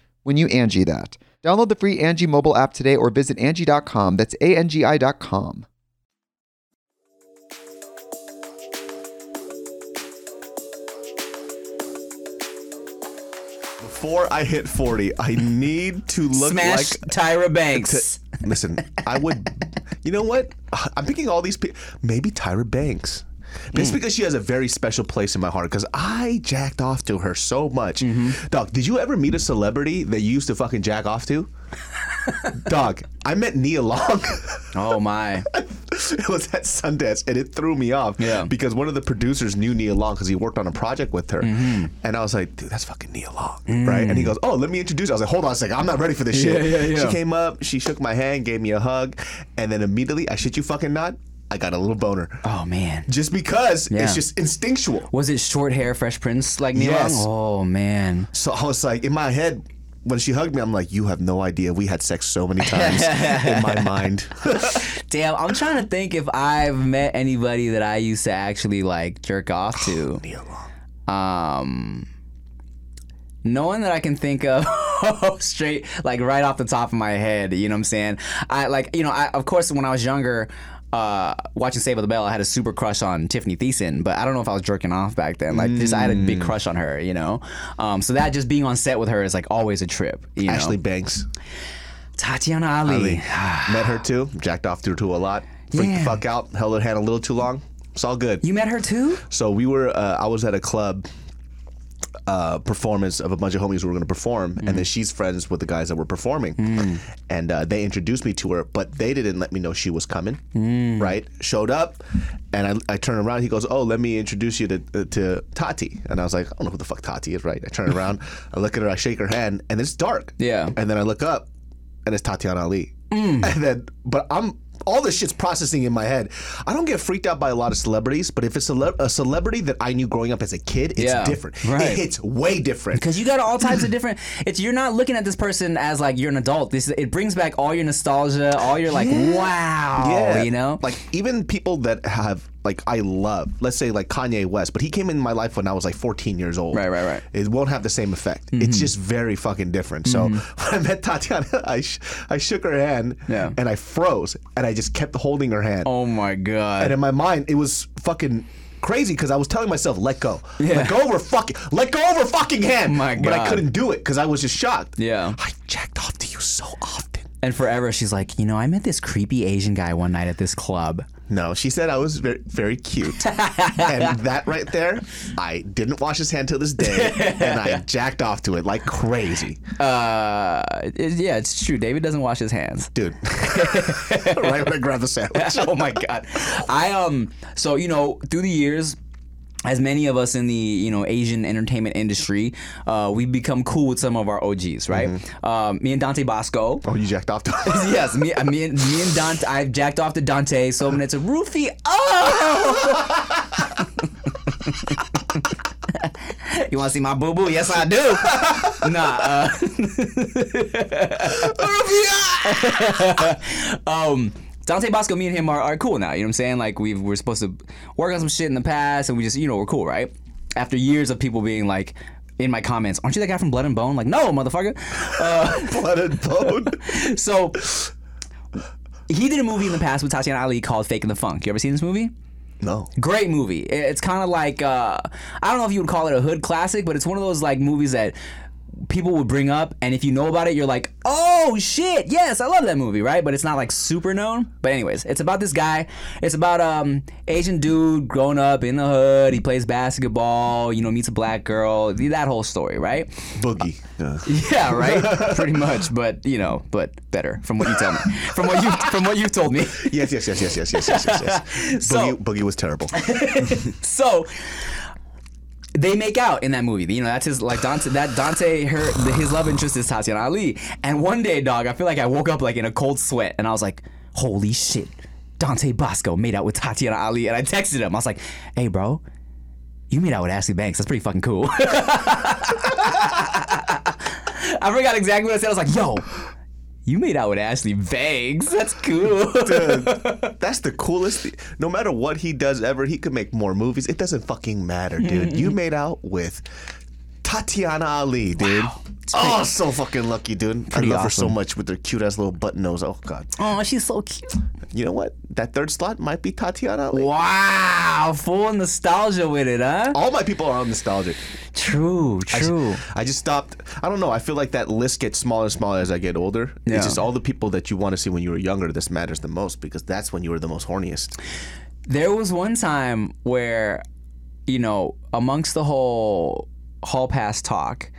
[SPEAKER 5] when you Angi that. Download the free Angi mobile app today or visit Angi.com. That's A N G I.com.
[SPEAKER 3] Before I hit 40, I need to look
[SPEAKER 2] Smash
[SPEAKER 3] like
[SPEAKER 2] Tyra Banks.
[SPEAKER 3] Listen, I would. You know what? I'm picking all these people. Maybe Tyra Banks. But it's because she has a very special place in my heart because I jacked off to her so much. Dog, did you ever meet a celebrity that you used to fucking jack off to? Dog, I met Nia Long.
[SPEAKER 2] oh my.
[SPEAKER 3] it was at Sundance and it threw me off.
[SPEAKER 2] Yeah.
[SPEAKER 3] Because one of the producers knew Nia Long because he worked on a project with her.
[SPEAKER 2] Mm-hmm.
[SPEAKER 3] And I was like, dude, that's fucking Nia Long. Right? And he goes, oh, let me introduce you. I was like, hold on a second. I'm not ready for this shit.
[SPEAKER 2] Mm. Yeah, yeah, yeah.
[SPEAKER 3] She came up, she shook my hand, gave me a hug. And then immediately, I shit you fucking not, I got a little boner.
[SPEAKER 2] Oh man.
[SPEAKER 3] Just because
[SPEAKER 2] Yeah.
[SPEAKER 3] it's just instinctual.
[SPEAKER 2] Was it short hair, Fresh Prince like Neil?
[SPEAKER 3] Yes.
[SPEAKER 2] Oh man.
[SPEAKER 3] So I was like, in my head, when she hugged me, I'm like, you have no idea. We had sex so many times in my mind.
[SPEAKER 2] Damn, I'm trying to think if I've met anybody that I used to actually like jerk off to.
[SPEAKER 3] Long.
[SPEAKER 2] Um, no one that I can think of straight, like right off the top of my head. You know what I'm saying? I like, you know, I, of course, when I was younger, uh, watching Save the Bell, I had a super crush on Tiffany Thiessen, but I don't know if I was jerking off back then. Like, just I had a big
[SPEAKER 3] Mm.
[SPEAKER 2] crush on her, you know. Um, so that just being on set with her is like always a trip. You know?
[SPEAKER 3] Ashley Banks.
[SPEAKER 2] Tatiana Ali.
[SPEAKER 3] Ali. Met her too. Jacked off to her too a lot. Freaked
[SPEAKER 2] Yeah.
[SPEAKER 3] the fuck out. Held her hand a little too long. It's all good.
[SPEAKER 2] You met her too?
[SPEAKER 3] So we were. Uh, I was at a club. Uh, performance of a bunch of homies who were going to perform, and then she's friends with the guys that were performing, and uh, they introduced me to her, but they didn't let me know she was coming. Right? Showed up, and I, I turn around. He goes, "Oh, let me introduce you to uh, to Tati," and I was like, "I don't know who the fuck Tati is." Right? I turn around, I look at her, I shake her hand, and it's dark.
[SPEAKER 2] Yeah.
[SPEAKER 3] And then I look up, and it's Tatiana Ali. And then, but I'm all this shit's processing in my head. I don't get freaked out by a lot of celebrities, but if it's a, cele- a celebrity that I knew growing up as a kid, it's
[SPEAKER 2] Yeah,
[SPEAKER 3] different.
[SPEAKER 2] right.
[SPEAKER 3] It hits way different.
[SPEAKER 2] Because you got all types of different. It's you're not looking at this person as like you're an adult. This it brings back all your nostalgia, all your like wow, you know.
[SPEAKER 3] like even people that have like I love, let's say like Kanye West, but he came in my life when I was like 14 years old.
[SPEAKER 2] Right, right, right.
[SPEAKER 3] It won't have the same effect.
[SPEAKER 2] Mm-hmm.
[SPEAKER 3] It's just very fucking different. So when I met Tatiana, I sh- I shook her hand,
[SPEAKER 2] Yeah.
[SPEAKER 3] and I froze, and I just kept holding her hand.
[SPEAKER 2] oh my god.
[SPEAKER 3] And in my mind, it was fucking crazy because I was telling myself, "Let go, let go of her fucking, let go of her fucking hand."
[SPEAKER 2] Oh My God.
[SPEAKER 3] But I couldn't do it because I was just shocked.
[SPEAKER 2] Yeah.
[SPEAKER 3] I jacked off to you so often.
[SPEAKER 2] And forever, she's like, you know, I met this creepy Asian guy one night at this club.
[SPEAKER 3] No, she said I was very, very cute, and that right there, I didn't wash his hand till this day, and I jacked off to it like crazy,
[SPEAKER 2] Uh, it- yeah, it's true. David doesn't wash his hands.
[SPEAKER 3] dude. right when I grabbed the sandwich.
[SPEAKER 2] oh my god. I um. So you know, through the years. As many of us in the you know Asian entertainment industry, uh, we've become cool with some of our OGs, right? Um, me and Dante Basco,
[SPEAKER 3] Oh, you jacked off to
[SPEAKER 2] yes, me, me, and, me and Dante. I've jacked off to Dante so many. It's a roofie. Oh. you want to see my boo boo? Yes, I do. nah. Uh, um. Dante Basco, me and him are, are cool now. You know what I'm saying? Like we we're supposed to work on some shit in the past, and we just you know we're cool, right? After years of people being like. In my comments, aren't you that guy from Blood and Bone? Like, no, motherfucker. Uh,
[SPEAKER 3] blood and bone.
[SPEAKER 2] so he did a movie in the past with Tatiana Ali called Fakin' da Funk. You ever seen this movie?
[SPEAKER 3] No.
[SPEAKER 2] Great movie. It's kind of like uh, I don't know if you would call it a hood classic, but it's one of those like movies that people would bring up, and if you know about it, you're like, oh shit, yes, I love that movie, right? But it's not like super known. But anyways, it's about this guy. It's about um Asian dude growing up in the hood. He plays basketball. You know, meets a black girl. That whole story, right?
[SPEAKER 3] Boogie. Yeah.
[SPEAKER 2] Yeah, right. Pretty much, but you know, but better from what you tell me. From what you from what you've told me.
[SPEAKER 3] Yes, yes, yes, yes, yes, yes, yes, yes. yes.
[SPEAKER 2] So-
[SPEAKER 3] Boogie, Boogie was terrible.
[SPEAKER 2] So they make out in that movie. You know, that's his like Dante. That Dante, her his love interest is Tatiana Ali. And one day, dog, I feel like I woke up like in a cold sweat, and I was like, "Holy shit!" Dante Basco made out with Tatiana Ali, and I texted him. I was like, "Hey, bro." You made out with Ashley Banks. That's pretty fucking cool. I forgot exactly what I said. I was like, yo, You made out with Ashley Banks. That's cool.
[SPEAKER 3] Dude, that's the coolest thing. No matter what he does ever, he could make more movies. It doesn't fucking matter, dude. you made out with Tatiana Ali, dude. Oh, so fucking lucky, dude. I
[SPEAKER 2] Pretty
[SPEAKER 3] love her so much with her cute ass little button nose. Oh god.
[SPEAKER 2] oh, she's so cute.
[SPEAKER 3] You know what? That third slot might be Tatiana Ali.
[SPEAKER 2] Wow, full nostalgia with it, huh?
[SPEAKER 3] All my people are on nostalgic.
[SPEAKER 2] True,
[SPEAKER 3] I
[SPEAKER 2] true.
[SPEAKER 3] I just stopped. I don't know. I feel like that list gets smaller and smaller as I get older.
[SPEAKER 2] Yeah.
[SPEAKER 3] It's just all the people that you want to see when you were younger. This matters the most because that's when you were the most horniest.
[SPEAKER 2] There was one time where, you know, amongst the whole hall pass talk,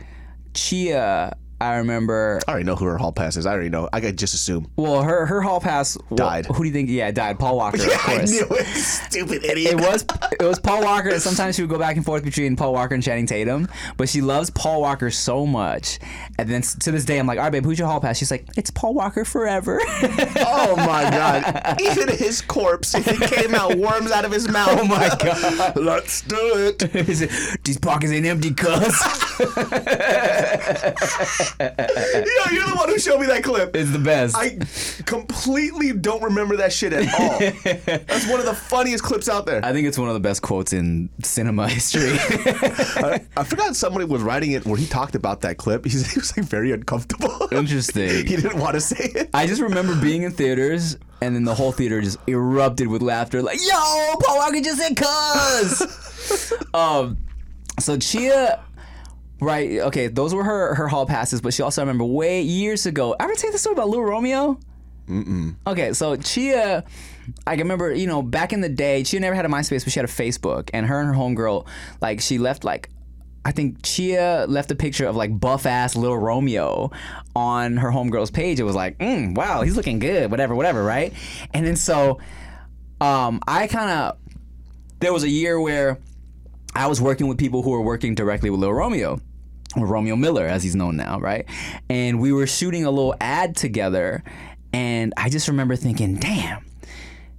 [SPEAKER 2] Chia, I remember.
[SPEAKER 3] I already know who her hall pass is. I already know. I could just assume.
[SPEAKER 2] Well, her her hall pass
[SPEAKER 3] Died.
[SPEAKER 2] Who do you think? Yeah, died. Paul Walker, of
[SPEAKER 3] I
[SPEAKER 2] course.
[SPEAKER 3] knew it. Stupid idiot.
[SPEAKER 2] It was it was Paul Walker. and Sometimes she would go back and forth between Paul Walker and Channing Tatum, but she loves Paul Walker so much. And then to this day, I'm like, all right, babe, who's your hall pass? She's like, it's Paul Walker forever.
[SPEAKER 3] Oh my god! Even his corpse, if it came out worms out of his mouth.
[SPEAKER 2] Oh my God.
[SPEAKER 3] Let's do it.
[SPEAKER 2] These pockets ain't empty, cuz.
[SPEAKER 3] Yo, you're the one who showed me that clip.
[SPEAKER 2] It's the best.
[SPEAKER 3] I completely don't remember that shit at all. That's one of the funniest clips out there.
[SPEAKER 2] I think it's one of the best quotes in cinema history.
[SPEAKER 3] I, I forgot somebody was writing it where he talked about that clip. He's, he was like very uncomfortable.
[SPEAKER 2] Interesting.
[SPEAKER 3] he didn't want to say it.
[SPEAKER 2] I just remember being in theaters and then the whole theater just erupted with laughter, like, yo, Paul Walker just said cuz. um, so Chia, right, okay, those were her, her hall passes, but she also, I remember way years ago, I ever tell you the story about Lil Romeo? Mm-mm. Okay, so Chia, I can remember, you know, back in the day, Chia never had a MySpace, but she had a Facebook, and her and her homegirl, like, she left like I think Chia left a picture of like buff ass little Romeo on her homegirl's page. It was like, mm, wow, he's looking good, whatever, whatever, right? And then so um, I kind of, there was a year where I was working with people who were working directly with Lil Romeo, or Romeo Miller, as he's known now, right? And we were shooting a little ad together, and I just remember thinking, damn,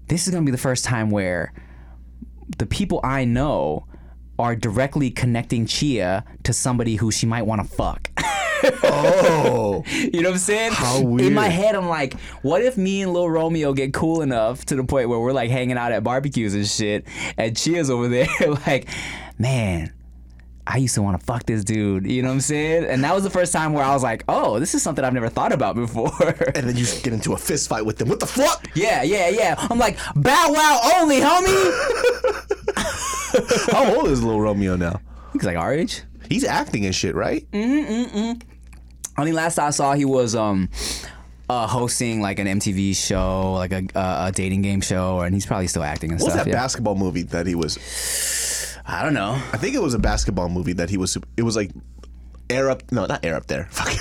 [SPEAKER 2] this is gonna be the first time where the people I know are directly connecting Chia to somebody who she might want to fuck.
[SPEAKER 3] Oh,
[SPEAKER 2] you know what I'm saying?
[SPEAKER 3] How
[SPEAKER 2] In my head, I'm like, what if me and Lil Romeo get cool enough to the point where we're like hanging out at barbecues and shit, and Chia's over there like, man. I used to want to fuck this dude, you know what I'm saying? And that was the first time where I was like, oh, this is something I've never thought about before.
[SPEAKER 3] and then you get into a fist fight with them. What the fuck?
[SPEAKER 2] yeah, yeah, yeah. I'm like, bow wow only, homie.
[SPEAKER 3] How old is little Romeo now?
[SPEAKER 2] He's like our age.
[SPEAKER 3] He's acting and shit, right? Mm mm mm.
[SPEAKER 2] I mean, last I saw, he was um, uh, hosting like an MTV show, like a, uh, a dating game show, and he's probably still acting and
[SPEAKER 3] What was
[SPEAKER 2] stuff.
[SPEAKER 3] that
[SPEAKER 2] yeah.
[SPEAKER 3] basketball movie that he was?
[SPEAKER 2] I don't know.
[SPEAKER 3] I think it was a basketball movie that he was. It was like air up. No, not air up there. Fucking.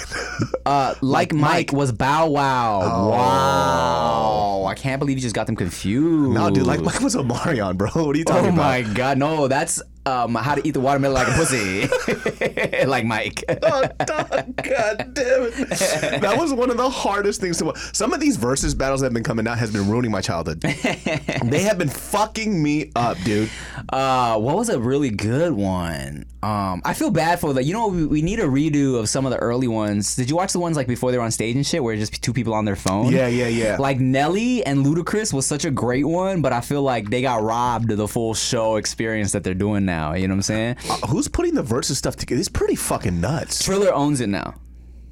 [SPEAKER 2] Uh, like, Mike,
[SPEAKER 3] Mike.
[SPEAKER 2] was Bow Wow. Wow. I can't believe you just got them confused.
[SPEAKER 3] no, dude. Like Mike was Omarion, bro. What are you talking
[SPEAKER 2] Oh
[SPEAKER 3] about?
[SPEAKER 2] Oh my god, no, that's um, how to eat the watermelon like a pussy. like Mike.
[SPEAKER 3] Oh, God damn it. That was one of the hardest things to watch. Some of these Verzuz battles that have been coming out has been ruining my childhood. they have been fucking me up, dude.
[SPEAKER 2] Uh, what was a really good one? Um, I feel bad for that. You know, we, we need a redo of some of the early ones. Did you watch the ones like before they were on stage and shit, where it's just two people on their phone?
[SPEAKER 3] Yeah, yeah, yeah.
[SPEAKER 2] Like Nelly and Ludacris was such a great one, but I feel like they got robbed of the full show experience that they're doing now. You know what I'm saying?
[SPEAKER 3] Uh, who's putting the Verzuz stuff together? It's pretty fucking nuts.
[SPEAKER 2] Triller owns it now.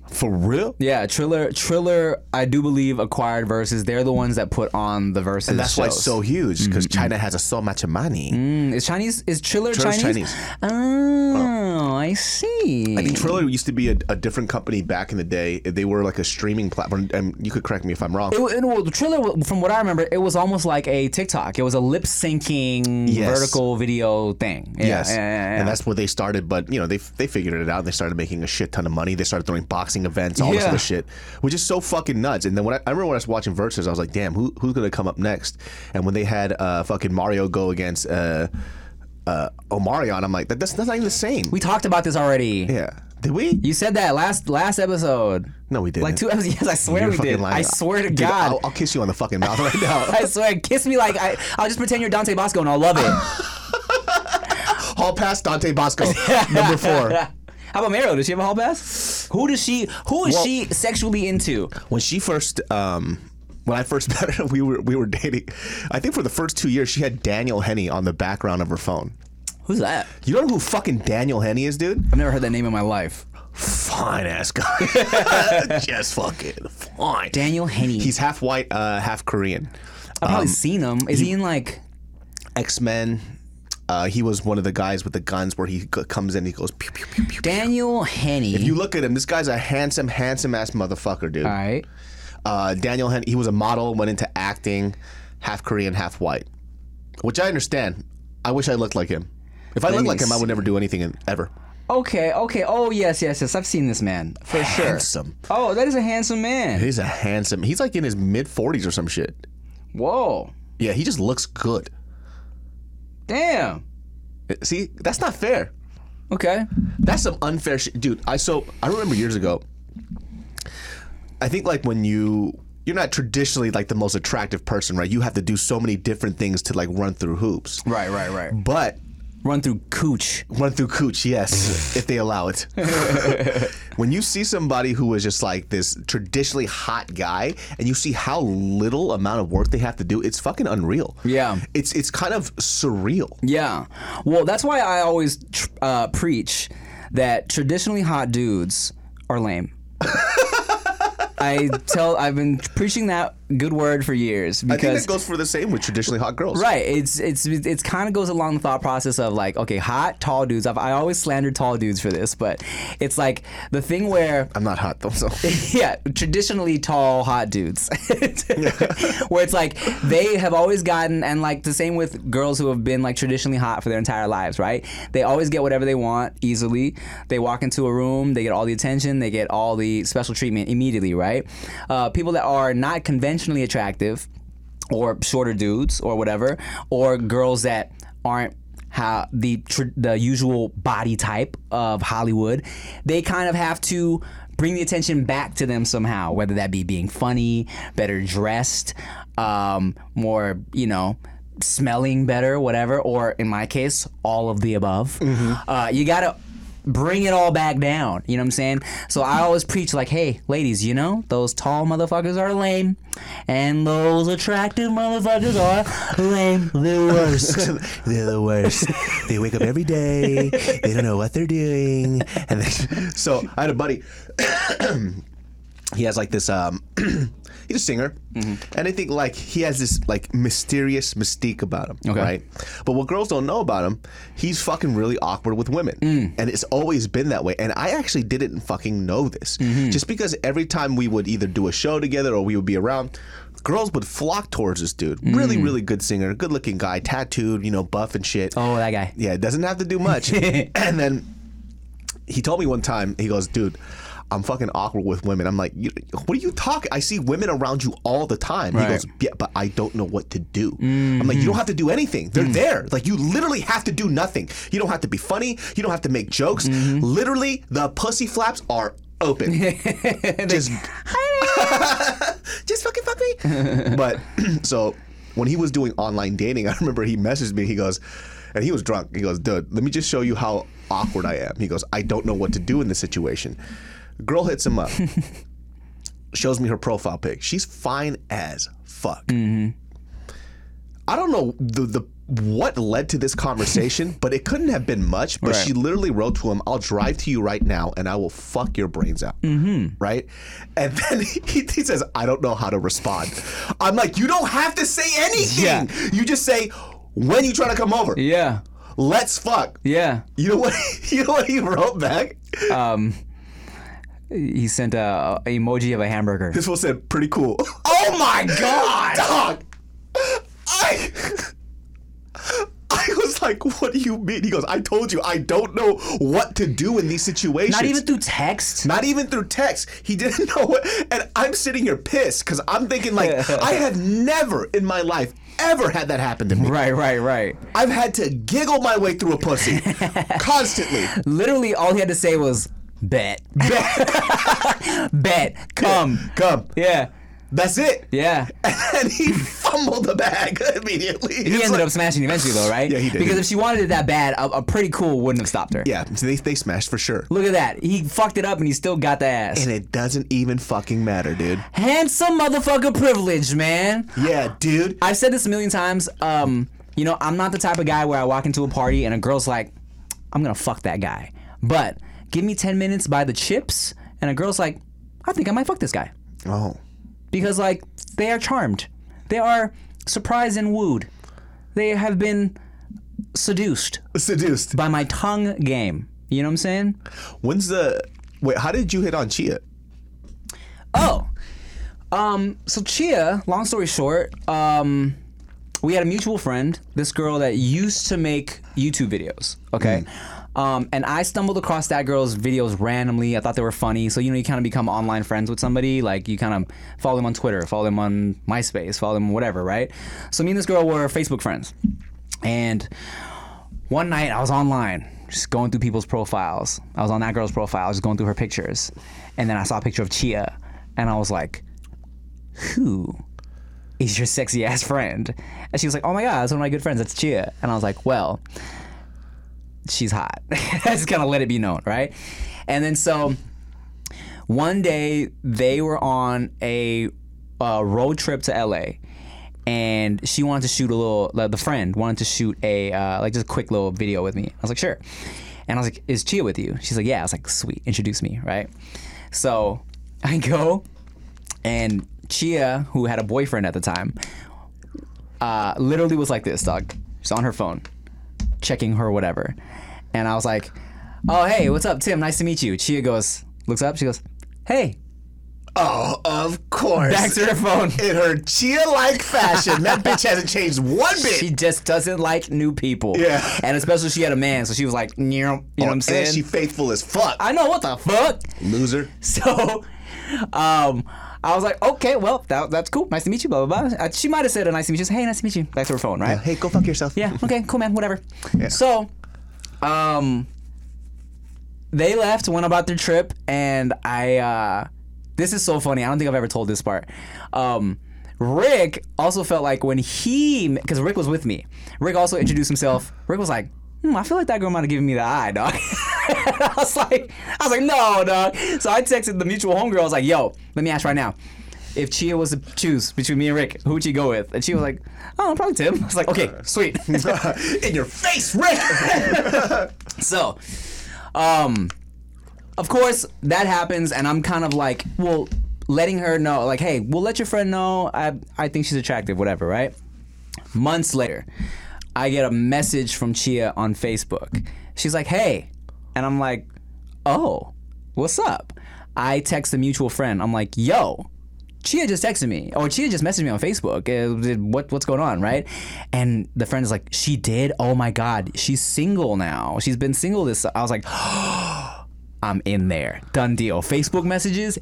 [SPEAKER 3] For real?
[SPEAKER 2] Yeah, Triller, Triller, I do believe acquired Verzuz. They're the ones that put on the Verzuz.
[SPEAKER 3] And that's why it's so huge because China has a, so much money.
[SPEAKER 2] Mm, is Chinese? Is Triller
[SPEAKER 3] Triller's
[SPEAKER 2] Chinese?
[SPEAKER 3] Chinese.
[SPEAKER 2] Oh, I see.
[SPEAKER 3] I think Triller used to be a, a different company back in the day. They were like a streaming platform. And you could correct me if I'm wrong.
[SPEAKER 2] It, it, well, the Triller, from what I remember, it was almost like a TikTok. It was a lip syncing
[SPEAKER 3] Yes.
[SPEAKER 2] vertical video thing. Yeah,
[SPEAKER 3] yes,
[SPEAKER 2] yeah, yeah, yeah.
[SPEAKER 3] and that's where they started. But you know, they they figured it out. They started making a shit ton of money. They started throwing boxing events, all this other shit, which is so fucking nuts. And then when I, I remember when I was watching Verzuz, I was like, damn, who who's gonna come up next? And when they had uh, fucking Mario go against uh, uh, Omarion, I'm like, that, that's that's not even the same.
[SPEAKER 2] we talked about this already.
[SPEAKER 3] yeah, did we?
[SPEAKER 2] You said that last last episode.
[SPEAKER 3] No, we didn't.
[SPEAKER 2] Like two episodes. Yes, I swear
[SPEAKER 3] You're
[SPEAKER 2] we did.
[SPEAKER 3] lying.
[SPEAKER 2] I swear to
[SPEAKER 3] Dude,
[SPEAKER 2] God.
[SPEAKER 3] I'll, I'll kiss you on the fucking mouth right now.
[SPEAKER 2] I swear, kiss me like I. I'll just pretend you're Dante Basco and I'll love it.
[SPEAKER 3] Hall pass Dante Basco, number four.
[SPEAKER 2] How about Mariel? Does she have a hall pass? Who does she? Who is
[SPEAKER 3] Well-
[SPEAKER 2] she sexually into?
[SPEAKER 3] when she first um when I first met her, we were we were dating. I think for the first two years, she had Daniel Henney on the background of her phone.
[SPEAKER 2] Who's that?
[SPEAKER 3] You know who fucking Daniel Henney is, dude?
[SPEAKER 2] I've never heard that name in my life.
[SPEAKER 3] Fine ass guy, just fucking fine.
[SPEAKER 2] Daniel Henney.
[SPEAKER 3] He's half white, uh, half Korean.
[SPEAKER 2] I've probably seen him. Is he in like?
[SPEAKER 3] X Men. Uh, he was one of the guys with the guns where he c- comes in, he goes pew pew pew pew.
[SPEAKER 2] Daniel Henney.
[SPEAKER 3] If you look at him, this guy's a handsome, handsome ass motherfucker, dude.
[SPEAKER 2] All right.
[SPEAKER 3] Uh, Daniel he was a model, went into acting, half Korean, half white, which I understand. I wish I looked like him. If I
[SPEAKER 2] Let
[SPEAKER 3] looked like him, I would never do anything in, ever.
[SPEAKER 2] Okay. Okay. Oh yes, yes, yes. I've seen this man for sure.
[SPEAKER 3] Handsome.
[SPEAKER 2] Oh, that is a handsome man.
[SPEAKER 3] He's a handsome. He's like in his mid forties or some shit.
[SPEAKER 2] Whoa.
[SPEAKER 3] Yeah, he just looks good.
[SPEAKER 2] Damn.
[SPEAKER 3] See, that's not fair.
[SPEAKER 2] Okay.
[SPEAKER 3] That's some unfair shit, dude. I so I remember years ago. I think like when you you're not traditionally like the most attractive person, right? You have to do so many different things to like run through hoops.
[SPEAKER 2] Right. Right. Right.
[SPEAKER 3] But
[SPEAKER 2] Run through cooch.
[SPEAKER 3] run through cooch, yes, if they allow it. when you see somebody who is just like this traditionally hot guy, and you see how little amount of work they have to do, it's fucking unreal.
[SPEAKER 2] Yeah.
[SPEAKER 3] it's it's kind of surreal.
[SPEAKER 2] Yeah. Well, that's why I always tr- uh, preach that traditionally hot dudes are lame. I tell I've been preaching that good word for years
[SPEAKER 3] I think
[SPEAKER 2] because
[SPEAKER 3] that goes for the same with traditionally hot girls.
[SPEAKER 2] Right. It's it's it's kind of goes along the thought process of like, okay, hot, tall dudes. I've, I always slander tall dudes for this, but it's like the thing where
[SPEAKER 3] I'm not hot though, so
[SPEAKER 2] yeah, traditionally tall, hot dudes. Where it's like they have always gotten, and like the same with girls who have been like traditionally hot for their entire lives, right? They always get whatever they want easily. They walk into a room, they get all the attention, they get all the special treatment immediately, right? Uh, people that are not conventionally attractive, or shorter dudes, or whatever, or girls that aren't how the tr- the usual body type of Hollywood, they kind of have to bring the attention back to them somehow, whether that be being funny, better dressed, um, more you know. Smelling better, whatever, or in my case, all of the above. Uh, you gotta bring it all back down. You know what I'm saying? So I always preach like, hey, ladies, you know, those tall motherfuckers are lame, and those attractive motherfuckers are lame. They're worst.
[SPEAKER 3] they're the worst. they wake up every day. They don't know what they're doing. And they, so I had a buddy. he has like this. Um, he's a singer, mm-hmm. and I think like he has this like mysterious mystique about him,
[SPEAKER 2] Okay.
[SPEAKER 3] right? But what girls don't know about him, he's fucking really awkward with women, mm. and it's always been that way. And I actually didn't fucking know this, mm-hmm. just because every time we would either do a show together or we would be around. Girls would flock towards this dude. Really, mm. really good singer, good looking guy, tattooed, you know, buff and shit.
[SPEAKER 2] oh, that guy.
[SPEAKER 3] Yeah, it doesn't have to do much. and then he told me one time, he goes, dude, I'm fucking awkward with women. I'm like, what are you talking? I see women around you all the time. He goes, yeah, but I don't know what to do. I'm like, you don't mm-hmm. have to do anything. They're mm. there. Like, you literally have to do nothing. You don't have to be funny. You don't have to make jokes. Mm-hmm. Literally, the pussy flaps are open. just, just fucking fuck me. but so when he was doing online dating, I remember he messaged me. He goes, and he was drunk. He goes, dude, let me just show you how awkward I am. He goes, I don't know what to do in this situation. Girl hits him up, shows me her profile pic. She's fine as fuck. I don't know the the what led to this conversation, but it couldn't have been much. But
[SPEAKER 2] Right.
[SPEAKER 3] she literally wrote to him, "I'll drive to you right now, and I will fuck your brains out." Mm-hmm. Right? And then he, he says, "I don't know how to respond." I'm like, "You don't have to say anything.
[SPEAKER 2] Yeah.
[SPEAKER 3] You just say when you try to come over.
[SPEAKER 2] Yeah.
[SPEAKER 3] Let's fuck."
[SPEAKER 2] Yeah.
[SPEAKER 3] You know what? You know what he wrote back?
[SPEAKER 2] Um, he sent a, a emoji of a hamburger.
[SPEAKER 3] This one said, "Pretty cool." Oh my god, dog! I. I was like, "What do you mean?" He goes, "I told you, I don't know what to do in these situations."
[SPEAKER 2] Not even through text.
[SPEAKER 3] Not even through text. He didn't know what. And I'm sitting here pissed because I'm thinking like, I have never in my life ever had that happen to me.
[SPEAKER 2] Right, right, right.
[SPEAKER 3] I've had to giggle my way through a pussy constantly.
[SPEAKER 2] Literally, all he had to say was bet, bet, bet, come.
[SPEAKER 3] Come.
[SPEAKER 2] Yeah.
[SPEAKER 3] That's it.
[SPEAKER 2] Yeah.
[SPEAKER 3] And he fumbled the bag immediately.
[SPEAKER 2] He
[SPEAKER 3] It's
[SPEAKER 2] ended
[SPEAKER 3] like-
[SPEAKER 2] up smashing eventually, though, right?
[SPEAKER 3] Yeah, he did.
[SPEAKER 2] Because if she wanted it that bad, a, a pretty cool wouldn't have stopped her.
[SPEAKER 3] Yeah, so they, they smashed for sure.
[SPEAKER 2] Look at that. He fucked it up and he still got the ass.
[SPEAKER 3] And it doesn't even fucking matter, dude.
[SPEAKER 2] Handsome motherfucker privilege, man.
[SPEAKER 3] Yeah, dude.
[SPEAKER 2] I've said this a million times. Um, you know, I'm not the type of guy where I walk into a party and a girl's like, I'm gonna fuck that guy. But give me 10 minutes by the chips, and a girl's like, I think I might fuck this guy.
[SPEAKER 3] Oh.
[SPEAKER 2] Because, like, they are charmed. They are surprised and wooed. They have been seduced
[SPEAKER 3] Seduced.
[SPEAKER 2] by my tongue game. You know what I'm saying?
[SPEAKER 3] When's the. Wait, how did you hit on Chia?
[SPEAKER 2] Oh, um, so Chia. Long story short, um, we had a mutual friend, this girl that used to make YouTube videos. Okay. Um, and I stumbled across that girl's videos randomly. I thought they were funny. So, you know, you kind of become online friends with somebody. Like, you kind of follow them on Twitter, follow them on MySpace, follow them whatever, right? So, me and this girl were Facebook friends. And one night I was online, just going through people's profiles. I was on that girl's profile, just going through her pictures. And then I saw a picture of Chia, and I was like, who is your sexy ass friend? And she was like, oh my God, that's one of my good friends. That's Chia. And I was like, well, she's hot. Just kind of let it be known, right? And then so one day they were on a uh, road trip to LA. And she wanted to shoot a little. The the friend wanted to shoot a uh, like just a quick little video with me. I was like, sure. And I was like, is Chia with you? She's like, yeah. I was like, sweet. Introduce me, right? So I go, and Chia, who had a boyfriend at the time, uh, literally was like this, dog. She's on her phone, checking her whatever. And I was like, oh, hey, what's up, Tim? Nice to meet you. Chia goes, looks up, she goes, hey,
[SPEAKER 3] Oh, of course.
[SPEAKER 2] back to her phone.
[SPEAKER 3] In her Chia like fashion. that bitch hasn't changed one bit.
[SPEAKER 2] She just doesn't like new people.
[SPEAKER 3] Yeah.
[SPEAKER 2] And especially she had a man, so she was like, you know, you know what I'm saying?
[SPEAKER 3] And she faithful as fuck.
[SPEAKER 2] I know what the fuck.
[SPEAKER 3] Loser.
[SPEAKER 2] So, um, I was like, okay, well, that, that's cool. Nice to meet you. Blah blah blah. Uh, she might have said a nice to meet you. Hey, nice to meet you. Back to her phone, right?
[SPEAKER 3] Hey, go fuck yourself.
[SPEAKER 2] Yeah. Okay. Cool, man. Whatever.
[SPEAKER 3] Yeah.
[SPEAKER 2] So, um, they left, went about their trip, and I. uh This is so funny. I don't think I've ever told this part. Um, Rick also felt like when he, because Rick was with me. Rick also introduced himself. Rick was like, hmm, "I feel like that girl might have given me the eye, dog." I was like, "I was like, no, dog." So I texted the mutual homegirl. I was like, "Yo, let me ask right now." If Chia was to choose between me and Rick, who would you go with? And she was like, "Oh, probably Tim." I was like, "Okay, sweet."
[SPEAKER 3] In your face, Rick.
[SPEAKER 2] So, um, of course that happens, and I'm kind of like, well, letting her know, like, hey, we'll let your friend know. I I think she's attractive, whatever, right? Months later, I get a message from Chia on Facebook. She's like, hey, and I'm like, oh, what's up? I text a mutual friend. I'm like, yo. Chia just texted me, or Chia just messaged me on Facebook. Uh, what what's going on, right? And the friend is like, she did. Oh my god, she's single now. She's been single this. I was like, I'm in there. Done deal. Facebook messages,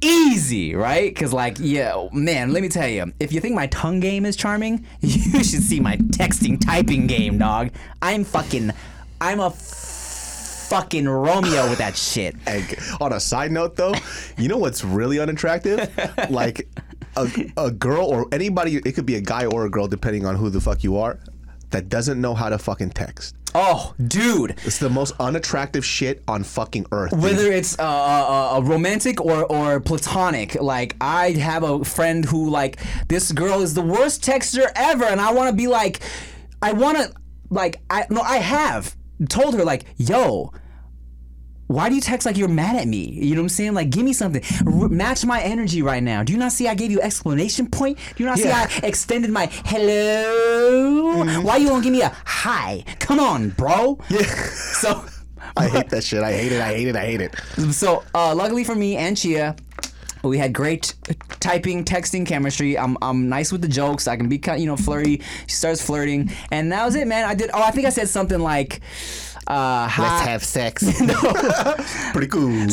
[SPEAKER 2] easy, right? Because like, yeah, man, let me tell you, if you think my tongue game is charming, you should see my texting typing game, dog. I'm fucking, I'm a fucking Romeo with that shit.
[SPEAKER 3] And on a side note, though, you know what's really unattractive? like a, a girl or anybody, it could be a guy or a girl, depending on who the fuck you are, that doesn't know how to fucking text.
[SPEAKER 2] Oh, dude.
[SPEAKER 3] It's the most unattractive shit on fucking earth. dude.
[SPEAKER 2] whether it's uh, uh, uh, romantic or, or platonic like i have a friend who like this girl is the worst texter ever and i want to be like i want to like i no i have told her like yo why do you text like you're mad at me? You know what I'm saying? Like, give me something. R- match my energy right now. Do you not see I gave you exclamation point? Do you not
[SPEAKER 3] Yeah.
[SPEAKER 2] see I extended my hello? Why you won't give me a hi? Come on, bro. Yeah. So
[SPEAKER 3] I hate that shit. I hate it. I hate it. I hate it.
[SPEAKER 2] so, uh, luckily for me and Chia, we had great typing, texting chemistry. I'm, I'm nice with the jokes. I can be, kind- you know, flirty. She starts flirting, and that was it, man. I did. Oh, I think I said something like, uh, have
[SPEAKER 3] sex. Pretty cool.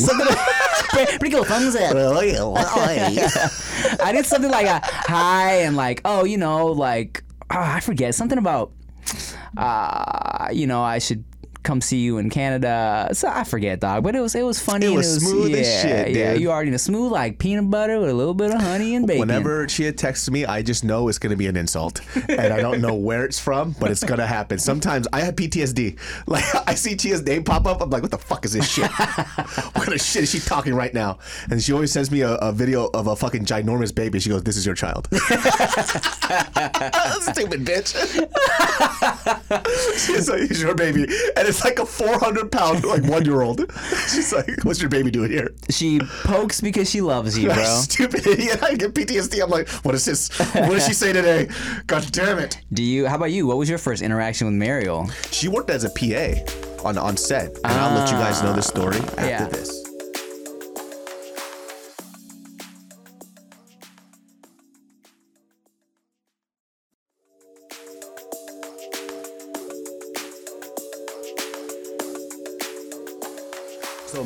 [SPEAKER 2] pretty, pretty cool. Thumbs up. I did something like a hi and like, oh, you know, like, ah, I forget something about, uh, you know, I should come see you in Canada. So I forget, dog, but it was it was funny.
[SPEAKER 3] It
[SPEAKER 2] and
[SPEAKER 3] was smooth
[SPEAKER 2] yeah,
[SPEAKER 3] as shit,
[SPEAKER 2] Yeah,
[SPEAKER 3] dude.
[SPEAKER 2] you already know smooth like peanut butter with a little bit of honey and bacon.
[SPEAKER 3] Whenever she texts me, I just know it's gonna be an insult, and I don't know where it's from, but it's gonna happen. Sometimes I have PTSD. Like I see Tia's name pop up, I'm like, what the fuck is this shit? what kind of shit is she talking right now? And she always sends me a, a video of a fucking ginormous baby. She goes, "This is your child." Stupid bitch. She's like, "He's your baby," and it's like a 400 pound like one year old. She's like, "What's your baby doing here?"
[SPEAKER 2] she pokes because she loves you, bro.
[SPEAKER 3] Stupid idiot. I get PTSD. I'm like, what is this? What did she say today? God damn it.
[SPEAKER 2] Do you? How about you? What was your first interaction with Mariel?
[SPEAKER 3] She worked as a PA on, on set. And I'll let you guys know the story after
[SPEAKER 2] yeah.
[SPEAKER 3] this.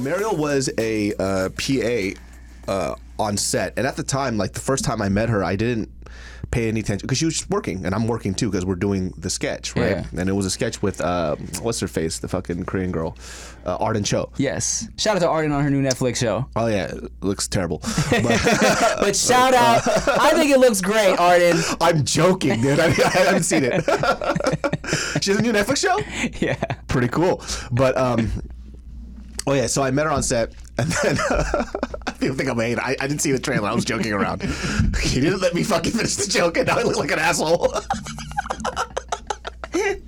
[SPEAKER 3] Mariel was a uh, PA uh, on set, and at the time, like the first time I met her, I didn't pay any attention because she was just working, and I'm working too because we're doing the sketch, right?
[SPEAKER 2] Yeah.
[SPEAKER 3] And it was a sketch with uh, what's her face, the fucking Korean girl, uh, Arden Cho.
[SPEAKER 2] Yes. Shout out to Arden on her new Netflix show.
[SPEAKER 3] Oh yeah, it looks terrible.
[SPEAKER 2] But shout out, I think it looks great, Arden.
[SPEAKER 3] I'm joking, dude. I, I haven't seen it. she has a new Netflix show.
[SPEAKER 2] Yeah.
[SPEAKER 3] pretty cool. But um, oh yeah, so I met her on set, and then people think I'm. I, I didn't see the trailer. I was joking around. he didn't let me fucking finish the joke, and now I look like an asshole. I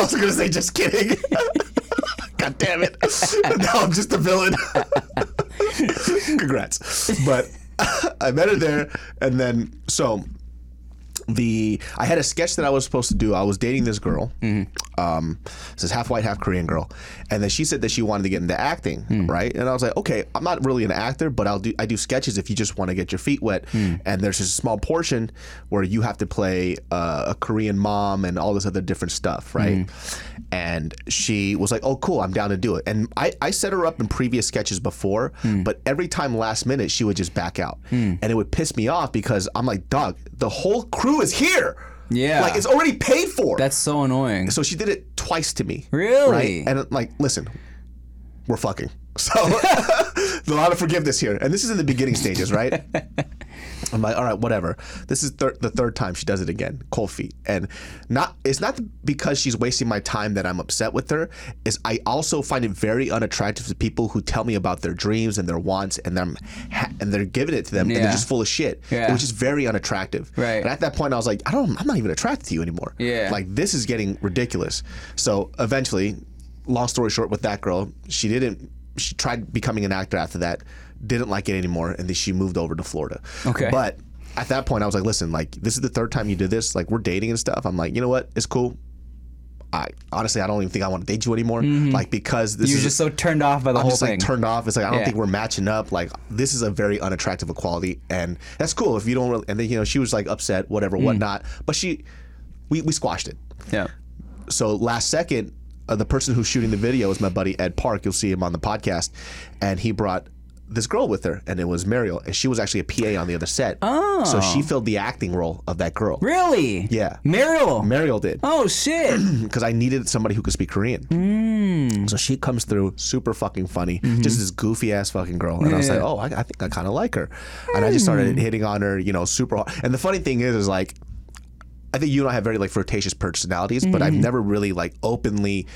[SPEAKER 3] was gonna say just kidding. God damn it! now I'm just a villain. Congrats, but I met her there, and then so the I had a sketch that I was supposed to do. I was dating this girl. Mm-hmm. Um, this is half white, half Korean girl, and then she said that she wanted to get into acting, hmm. right? And I was like, okay, I'm not really an actor, but I'll do I do sketches if you just want to get your feet wet. Hmm. And there's just a small portion where you have to play uh, a Korean mom and all this other different stuff, right? Hmm. And she was like, oh, cool, I'm down to do it. And I I set her up in previous sketches before, but every time last minute she would just back out, and it would piss me off because I'm like, dog, the whole crew is here.
[SPEAKER 2] Yeah.
[SPEAKER 3] Like it's already paid for.
[SPEAKER 2] That's so annoying.
[SPEAKER 3] so she did it twice to me.
[SPEAKER 2] Really?
[SPEAKER 3] Right? And like, listen, we're fucking. So a lot of forgiveness here. And this is in the beginning stages, right? I'm like, all right, whatever. This is thir- the third time she does it again, cold feet, and not. It's not because she's wasting my time that I'm upset with her. Is I also find it very unattractive to people who tell me about their dreams and their wants, and them ha- and they're giving it to them, and they're just full of shit,
[SPEAKER 2] Yeah.
[SPEAKER 3] which is very unattractive.
[SPEAKER 2] Right.
[SPEAKER 3] And at that point, I was like, I don't. I'm not even attracted to you anymore.
[SPEAKER 2] Yeah.
[SPEAKER 3] Like this is getting ridiculous. So eventually, long story short, with that girl, she didn't. She tried becoming an actor after that, didn't like it anymore, and then she moved over to Florida.
[SPEAKER 2] Okay.
[SPEAKER 3] But at that point, I was like, listen, like this is the third time you did this. Like we're dating and stuff. I'm like, you know what? It's cool. I honestly, I don't even think I want to date you anymore. Like because this
[SPEAKER 2] You're
[SPEAKER 3] is
[SPEAKER 2] just so turned off by the
[SPEAKER 3] I'm
[SPEAKER 2] whole
[SPEAKER 3] just
[SPEAKER 2] thing.
[SPEAKER 3] like turned off. It's like I don't
[SPEAKER 2] Yeah.
[SPEAKER 3] think we're matching up. Like this is a very unattractive equality, and that's cool if you don't. Really, and then you know she was like upset, whatever, whatnot. But she, we we squashed it.
[SPEAKER 2] yeah.
[SPEAKER 3] So last second, uh, the person who's shooting the video is my buddy Ed Park. You'll see him on the podcast, and he brought this girl with her, and it was Mariel, and she was actually a PA on the other set. Oh, so she filled the acting role of that girl.
[SPEAKER 2] Really?
[SPEAKER 3] Yeah.
[SPEAKER 2] Mariel.
[SPEAKER 3] Mariel did
[SPEAKER 2] oh shit.
[SPEAKER 3] because I needed somebody who could speak Korean.
[SPEAKER 2] Hmm.
[SPEAKER 3] So she comes through, super fucking funny, just this goofy ass fucking girl, and I was
[SPEAKER 2] Mm-hmm.
[SPEAKER 3] Like, oh, I, I think I kind of like her, and I just started hitting on her, you know, super hard. And the funny thing is, is like, I think you and I have very like flirtatious personalities, but
[SPEAKER 2] Mm-hmm.
[SPEAKER 3] I've never really like openly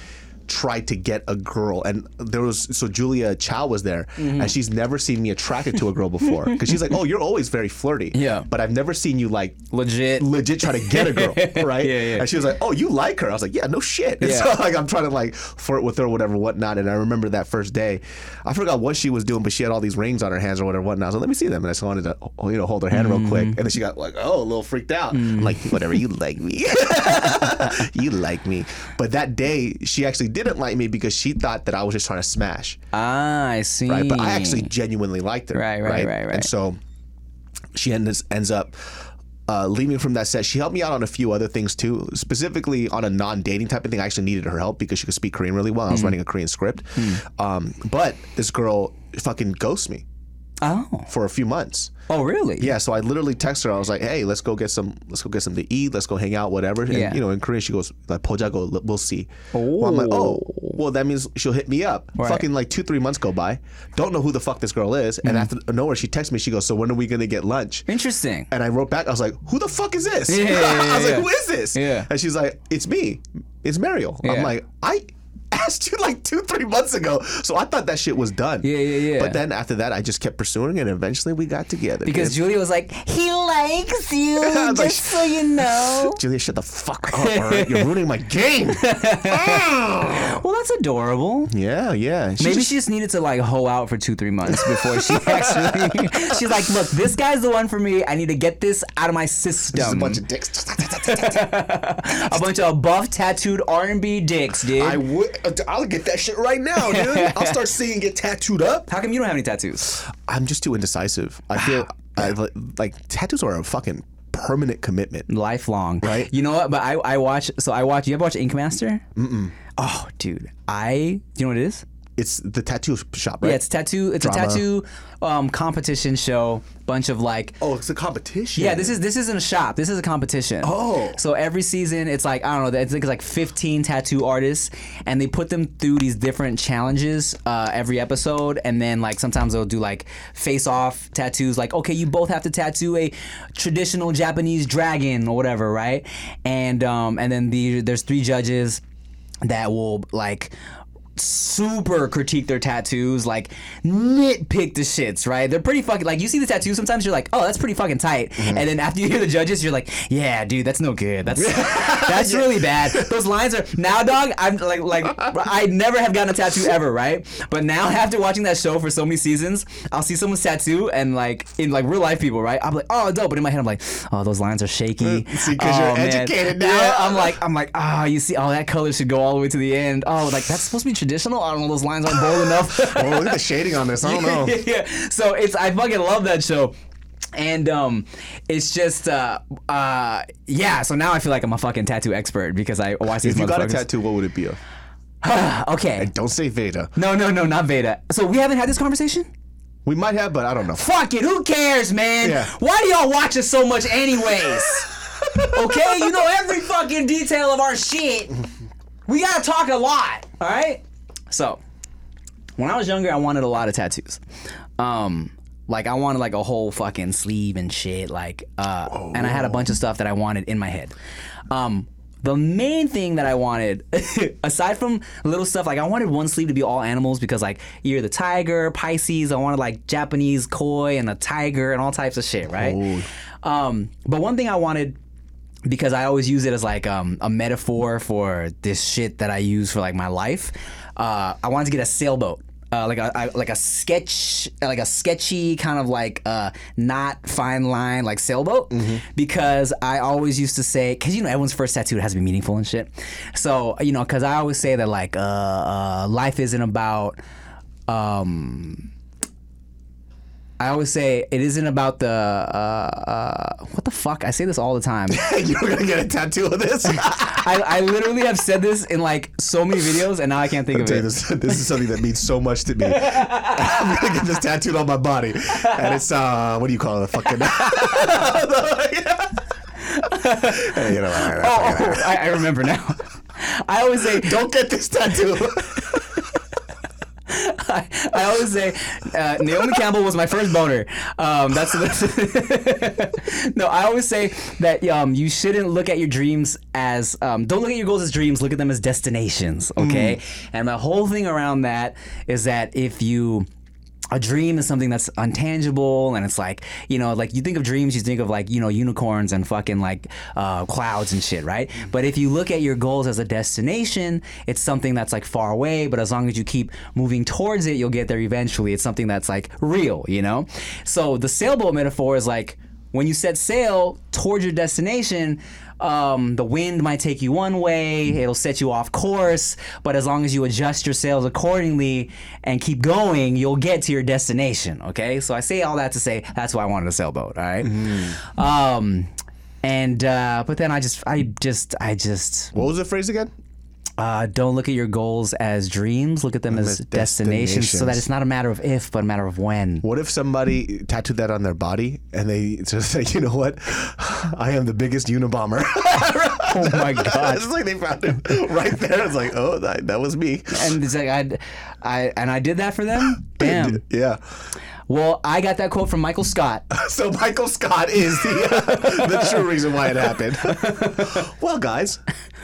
[SPEAKER 3] tried to get a girl and there was so Julia Chow was there
[SPEAKER 2] Mm-hmm.
[SPEAKER 3] and she's never seen me attracted to a girl before because she's like oh you're always very flirty
[SPEAKER 2] Yeah.
[SPEAKER 3] but I've never seen you like
[SPEAKER 2] Legit.
[SPEAKER 3] legit try to get a girl, right?
[SPEAKER 2] Yeah, yeah.
[SPEAKER 3] And she was like, "Oh, you like her?" I was like, "Yeah, no shit." And
[SPEAKER 2] Yeah.
[SPEAKER 3] so like I'm trying to like flirt with her, whatever, whatnot. And I remember that first day, I forgot what she was doing, but she had all these rings on her hands or whatever, whatnot. I was like, "Let me see them," and I just wanted to, oh, you know, hold her hand real quick.
[SPEAKER 2] Mm-hmm.
[SPEAKER 3] And then she got like, oh, a little freaked out.
[SPEAKER 2] Mm.
[SPEAKER 3] I'm like, "Whatever, you like me, you like me." But that day, she actually didn't like me because she thought that I was just trying to smash
[SPEAKER 2] Ah, I see.
[SPEAKER 3] right? But I actually genuinely liked her.
[SPEAKER 2] Right, right, right, right.
[SPEAKER 3] And so she ends ends up uh, leaving from that set. She helped me out on a few other things too, specifically on a non-dating type of thing. I actually needed her help because she could speak Korean really well. I
[SPEAKER 2] Hmm.
[SPEAKER 3] was writing a Korean script, um, but this girl fucking ghosts me
[SPEAKER 2] Oh.
[SPEAKER 3] for a few months.
[SPEAKER 2] Oh, really?
[SPEAKER 3] Yeah, so I literally text her. I was like, "Hey, let's go get some. Let's go get something to eat. Let's go hang out, whatever." And
[SPEAKER 2] Yeah.
[SPEAKER 3] you know, in Korean, she goes like, "Pojago, we'll see." Well, I'm like, "Oh, Well, that means she'll hit me up.
[SPEAKER 2] Right.
[SPEAKER 3] Fucking like two, three months go by. Don't know who the fuck this girl is. And
[SPEAKER 2] Mm-hmm.
[SPEAKER 3] after nowhere, she texts me. She goes, "So when are we gonna get lunch?"
[SPEAKER 2] Interesting.
[SPEAKER 3] And I wrote back. I was like, "Who the fuck is this?"
[SPEAKER 2] Yeah, yeah,
[SPEAKER 3] I was
[SPEAKER 2] yeah,
[SPEAKER 3] like, "Who is this?"
[SPEAKER 2] Yeah.
[SPEAKER 3] And she's like, "It's me. It's Mariel."
[SPEAKER 2] Yeah.
[SPEAKER 3] I'm like, "I." Asked you like two, three months ago, so I thought that shit was done.
[SPEAKER 2] Yeah, yeah, yeah.
[SPEAKER 3] But then after that, I just kept pursuing, and eventually we got together.
[SPEAKER 2] Because. Julia was like, he likes you, just
[SPEAKER 3] like,
[SPEAKER 2] so you know.
[SPEAKER 3] Julia, shut the fuck up! All right, you're ruining my game.
[SPEAKER 2] Well, that's adorable.
[SPEAKER 3] yeah, yeah. She
[SPEAKER 2] Maybe
[SPEAKER 3] just-
[SPEAKER 2] she just needed to like hoe out for two, three months before she actually. she's like, look, this guy's the one for me. I need to get this out of my system.
[SPEAKER 3] just a bunch of dicks.
[SPEAKER 2] a bunch of buff, tattooed R and B dicks, dude.
[SPEAKER 3] I would. Uh, I'll get that shit right now, dude. I'll start seeing it tattooed up.
[SPEAKER 2] How come you don't have any tattoos?
[SPEAKER 3] I'm just too indecisive. I feel ah. I, like, like tattoos are a fucking permanent commitment.
[SPEAKER 2] Lifelong,
[SPEAKER 3] Right.
[SPEAKER 2] You know what? But I, I watch. So I watch. You ever watch Ink Master? Mm-mm. Oh, dude, I. Do you know what it is?
[SPEAKER 3] It's the tattoo shop, right?
[SPEAKER 2] Yeah, it's tattoo. It's
[SPEAKER 3] Drama.
[SPEAKER 2] a tattoo um, competition show. Bunch of like
[SPEAKER 3] Oh, it's a competition.
[SPEAKER 2] Yeah, this is this isn't a shop. This is a competition.
[SPEAKER 3] Oh.
[SPEAKER 2] so every season it's like I don't know. It's like, it's like 15 tattoo artists, and they put them through these different challenges uh, every episode, and then like sometimes they'll do like face-off tattoos. Like okay, you both have to tattoo a traditional Japanese dragon or whatever, right? And um and then the there's three judges that will like super critique their tattoos, like nitpick the shits, right? They're pretty fucking like you see the tattoo sometimes you're like, oh, that's pretty fucking tight, and then after you hear the judges, you're like, yeah, dude, that's no good. That's that's really bad. Those lines are now, dog. I'm like like I never have gotten a tattoo ever, right? But now after watching that show for so many seasons, I'll see someone's tattoo and like in like real life people, right? I'm like, oh, dope, but in my head I'm like, oh, those lines are shaky.
[SPEAKER 3] See, 'cause you're
[SPEAKER 2] Oh, man.
[SPEAKER 3] educated now.
[SPEAKER 2] Yeah, I'm like, I'm like, ah, you see, oh, that color should go all the way to the end. Oh, like that's supposed to be traditional. I don't know, those lines aren't bold enough.
[SPEAKER 3] Oh, look at the shading on this. I don't know.
[SPEAKER 2] yeah, So it's I fucking love that show. And um, it's just uh, uh, yeah. So now I feel like I'm a fucking tattoo expert because I watch these
[SPEAKER 3] If you got a tattoo, what would it be? Of?
[SPEAKER 2] okay.
[SPEAKER 3] Don't say Veda.
[SPEAKER 2] No, no, no, not Veda. So we haven't had this conversation.
[SPEAKER 3] We might have, but I don't know.
[SPEAKER 2] Fuck it. Who cares, man?
[SPEAKER 3] Yeah.
[SPEAKER 2] Why do y'all watch us so much, anyways? okay, you know every fucking detail of our shit. We gotta talk a lot. All right. So, when I was younger, I wanted a lot of tattoos. Um, like I wanted like a whole fucking sleeve and shit. Like, uh, and I had a bunch of stuff that I wanted in my head. Um. The main thing that I wanted, aside from little stuff, like I wanted one sleeve to be all animals because like you're the tiger, Pisces. I wanted like Japanese koi and a tiger and all types of shit, right? Um, but one thing I wanted because I always use it as like um, a metaphor for this shit that I use for like my life. Uh, I wanted to get a sailboat. Uh, like a, I- like a sketch, like a sketchy kind of like uh, not fine line like sailboat, because I always used to say, because you know everyone's first tattoo has to be meaningful and shit. So you know, because I always say that like uh, uh, life isn't about. Um, I always say it isn't about the uh, uh, what the fuck. I say this all the time.
[SPEAKER 3] You're gonna get a tattoo of this.
[SPEAKER 2] I, I literally have said this in like so many videos, and now I can't think of it.
[SPEAKER 3] this, this is something that means so much to me. I'm gonna get this tattooed on my body, and it's uh, what do you call it? Fucking. You know,
[SPEAKER 2] Oh, oh, I, I remember now. I always say
[SPEAKER 3] don't get this tattoo.
[SPEAKER 2] I, I always say uh, Naomi Campbell was my first boner. Um, that's, that's no. I always say that um, you shouldn't look at your dreams as um, don't look at your goals as dreams. Look at them as destinations. Okay. And my whole thing around that is that if you a dream is something that's untangible and it's like you know like you think of dreams you think of like you know unicorns and fucking like uh, clouds and shit right? But if you look at your goals as a destination it's something that's like far away but as long as you keep moving towards it you'll get there eventually. It's something that's like real you know? So the sailboat metaphor is like when you set sail towards your destination um, the wind might take you one way, it'll set you off course, but as long as you adjust your sails accordingly and keep going, you'll get to your destination. Okay, so I say all that to say that's why I wanted a sailboat. All right? um, and uh, but then I just, I just, I just,
[SPEAKER 3] what was the phrase again?
[SPEAKER 2] Uh, don't look at your goals as dreams. Look at them as
[SPEAKER 3] as
[SPEAKER 2] destinations, so that it's not a matter of if, but a matter of when.
[SPEAKER 3] What if somebody tattooed that on their body and they just say, you know what? I am the biggest Unabomber.
[SPEAKER 2] Oh my god!
[SPEAKER 3] it's like they found him right there. It's like, oh, that, that was me.
[SPEAKER 2] and it's like I, I, and I did that for them. Damn.
[SPEAKER 3] Yeah.
[SPEAKER 2] Well, I got that quote from Michael Scott.
[SPEAKER 3] So Michael Scott is the, the true reason why it happened. well, guys,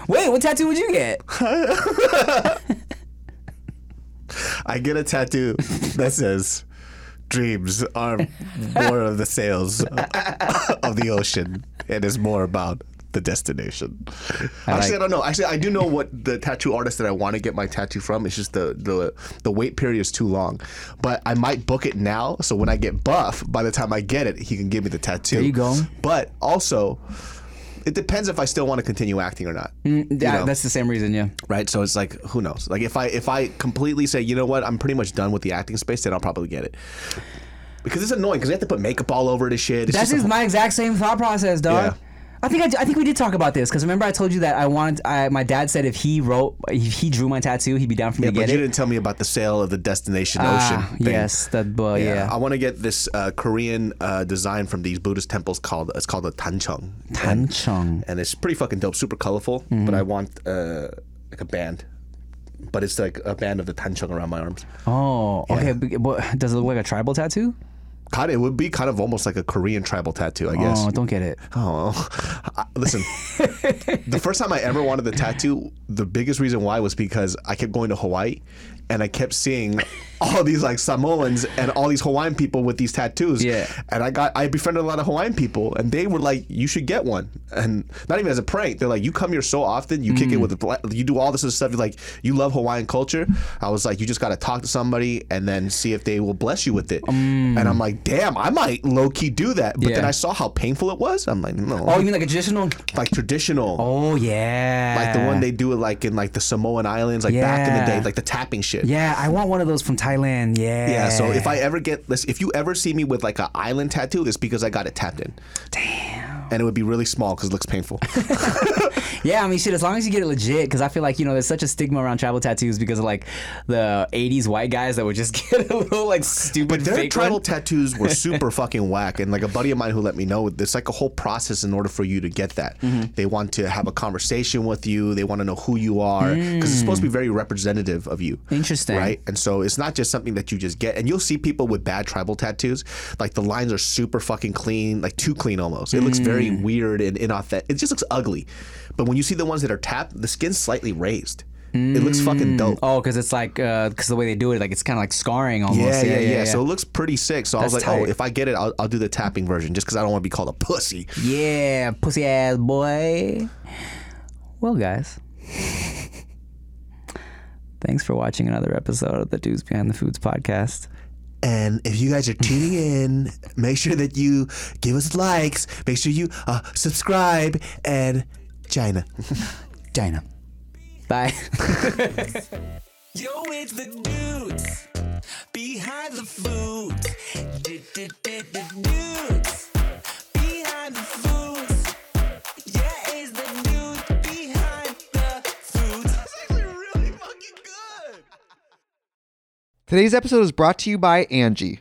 [SPEAKER 2] Wait, what tattoo would you get?
[SPEAKER 3] I get a tattoo that says, "Dreams are more of the sails of the ocean, and it's more about." The destination. Actually,
[SPEAKER 2] like-
[SPEAKER 3] I don't know. Actually, I do know what the tattoo artist that I want to get my tattoo from. It's just the the the wait period is too long. But I might book it now, so when I get buff, by the time I get it, he can give me the tattoo.
[SPEAKER 2] There you go.
[SPEAKER 3] But also, it depends if I still want to continue acting or not.
[SPEAKER 2] Mm, that-
[SPEAKER 3] know.
[SPEAKER 2] That's the same reason, yeah.
[SPEAKER 3] right? So it's like, who knows? Like if I if I completely say, you know what, I'm pretty much done with the acting space, then I'll probably get it. Because it's annoying because you have to put makeup all over this shit. It's
[SPEAKER 2] That's
[SPEAKER 3] just
[SPEAKER 2] just my exact same thought process, dog.
[SPEAKER 3] Yeah.
[SPEAKER 2] I think I, I think we did talk about this because remember I told you that I wanted I, my dad said if he wrote if he drew my tattoo he'd be down for me
[SPEAKER 3] yeah,
[SPEAKER 2] to
[SPEAKER 3] but
[SPEAKER 2] get
[SPEAKER 3] you
[SPEAKER 2] it.
[SPEAKER 3] didn't tell me about the sale of the destination
[SPEAKER 2] Ah,
[SPEAKER 3] ocean. Thing.
[SPEAKER 2] yes, that well, yeah.
[SPEAKER 3] I want to get this uh, Korean uh, design from these Buddhist temples called it's called a dancheong. And,
[SPEAKER 2] Dancheong.
[SPEAKER 3] and it's pretty fucking dope, super colorful.
[SPEAKER 2] Mm-hmm.
[SPEAKER 3] But I want uh, like a band, but it's like a band of the dancheong around my arms.
[SPEAKER 2] Oh, okay. but Does it look like a tribal tattoo?
[SPEAKER 3] Kind of, it would be kind of almost like a Korean tribal tattoo, I guess.
[SPEAKER 2] Oh, don't get it.
[SPEAKER 3] Oh, I- listen. the first time I ever wanted the tattoo, the biggest reason why was because I kept going to Hawaii, and I kept seeing all these like Samoans and all these Hawaiian people with these tattoos.
[SPEAKER 2] Yeah.
[SPEAKER 3] And I got I befriended a lot of Hawaiian people, and they were like, "You should get one," and not even as a prank. They're like, "You come here so often, you kick it mm. with the, bla- you do all this other stuff. You're like, you love Hawaiian culture." I was like, "You just got to talk to somebody and then see if they will bless you with it." Mm. And I'm like, "Damn, I might low key do that." But then I saw how painful it was. I'm like, "No."
[SPEAKER 2] Oh, you mean like a traditional?
[SPEAKER 3] like traditional.
[SPEAKER 2] Oh yeah.
[SPEAKER 3] Like the one they do it like in like the Samoan Islands, like back in the day, like the tapping shit.
[SPEAKER 2] Yeah, I want one of those from Thailand. Yeah.
[SPEAKER 3] Yeah, so if I ever get this, if you ever see me with like an island tattoo, it's because I got it tapped in. Damn. And it would be really small because it looks painful.
[SPEAKER 2] Yeah, I mean, shit. As long as you get it legit, because I feel like you know there's such a stigma around tribal tattoos because of like the '80s white guys that would just get a little like stupid
[SPEAKER 3] But their tribal
[SPEAKER 2] one.
[SPEAKER 3] tattoos were super fucking whack. And like a buddy of mine who let me know, it's like a whole process in order for you to get that.
[SPEAKER 2] Mm-hmm.
[SPEAKER 3] They want to have a conversation with you. They want to know who you are because it's supposed to be very representative of you.
[SPEAKER 2] Mm. Interesting.
[SPEAKER 3] Right? And so it's not just something that you just get. And you'll see people with bad tribal tattoos, like the lines are super fucking clean, like too clean almost. It looks very
[SPEAKER 2] Mm.
[SPEAKER 3] weird and inauthentic. It just looks ugly. But when you see the ones that are tapped, the skin's slightly raised. It looks fucking dope.
[SPEAKER 2] Oh, because it's like because the way they do it, like it's kind of like scarring almost.
[SPEAKER 3] Yeah, yeah, yeah, So it looks pretty sick. So I was
[SPEAKER 2] That's
[SPEAKER 3] like, oh, if I get it, I'll, I'll do the tapping version just because I don't want to be called a pussy.
[SPEAKER 2] yeah, pussy ass boy. Well, guys. Thanks for watching another episode of the Dudes Behind the Foods podcast.
[SPEAKER 3] And if you guys are tuning in, make sure that you give us likes. Make sure you uh, subscribe and China.
[SPEAKER 2] China. Bye.
[SPEAKER 1] Yo, it's the dudes behind the food. Dudes behind the foods. Yeah, it's the dudes behind the foods. That's actually really fucking good.
[SPEAKER 5] Today's episode is brought to you by Angi.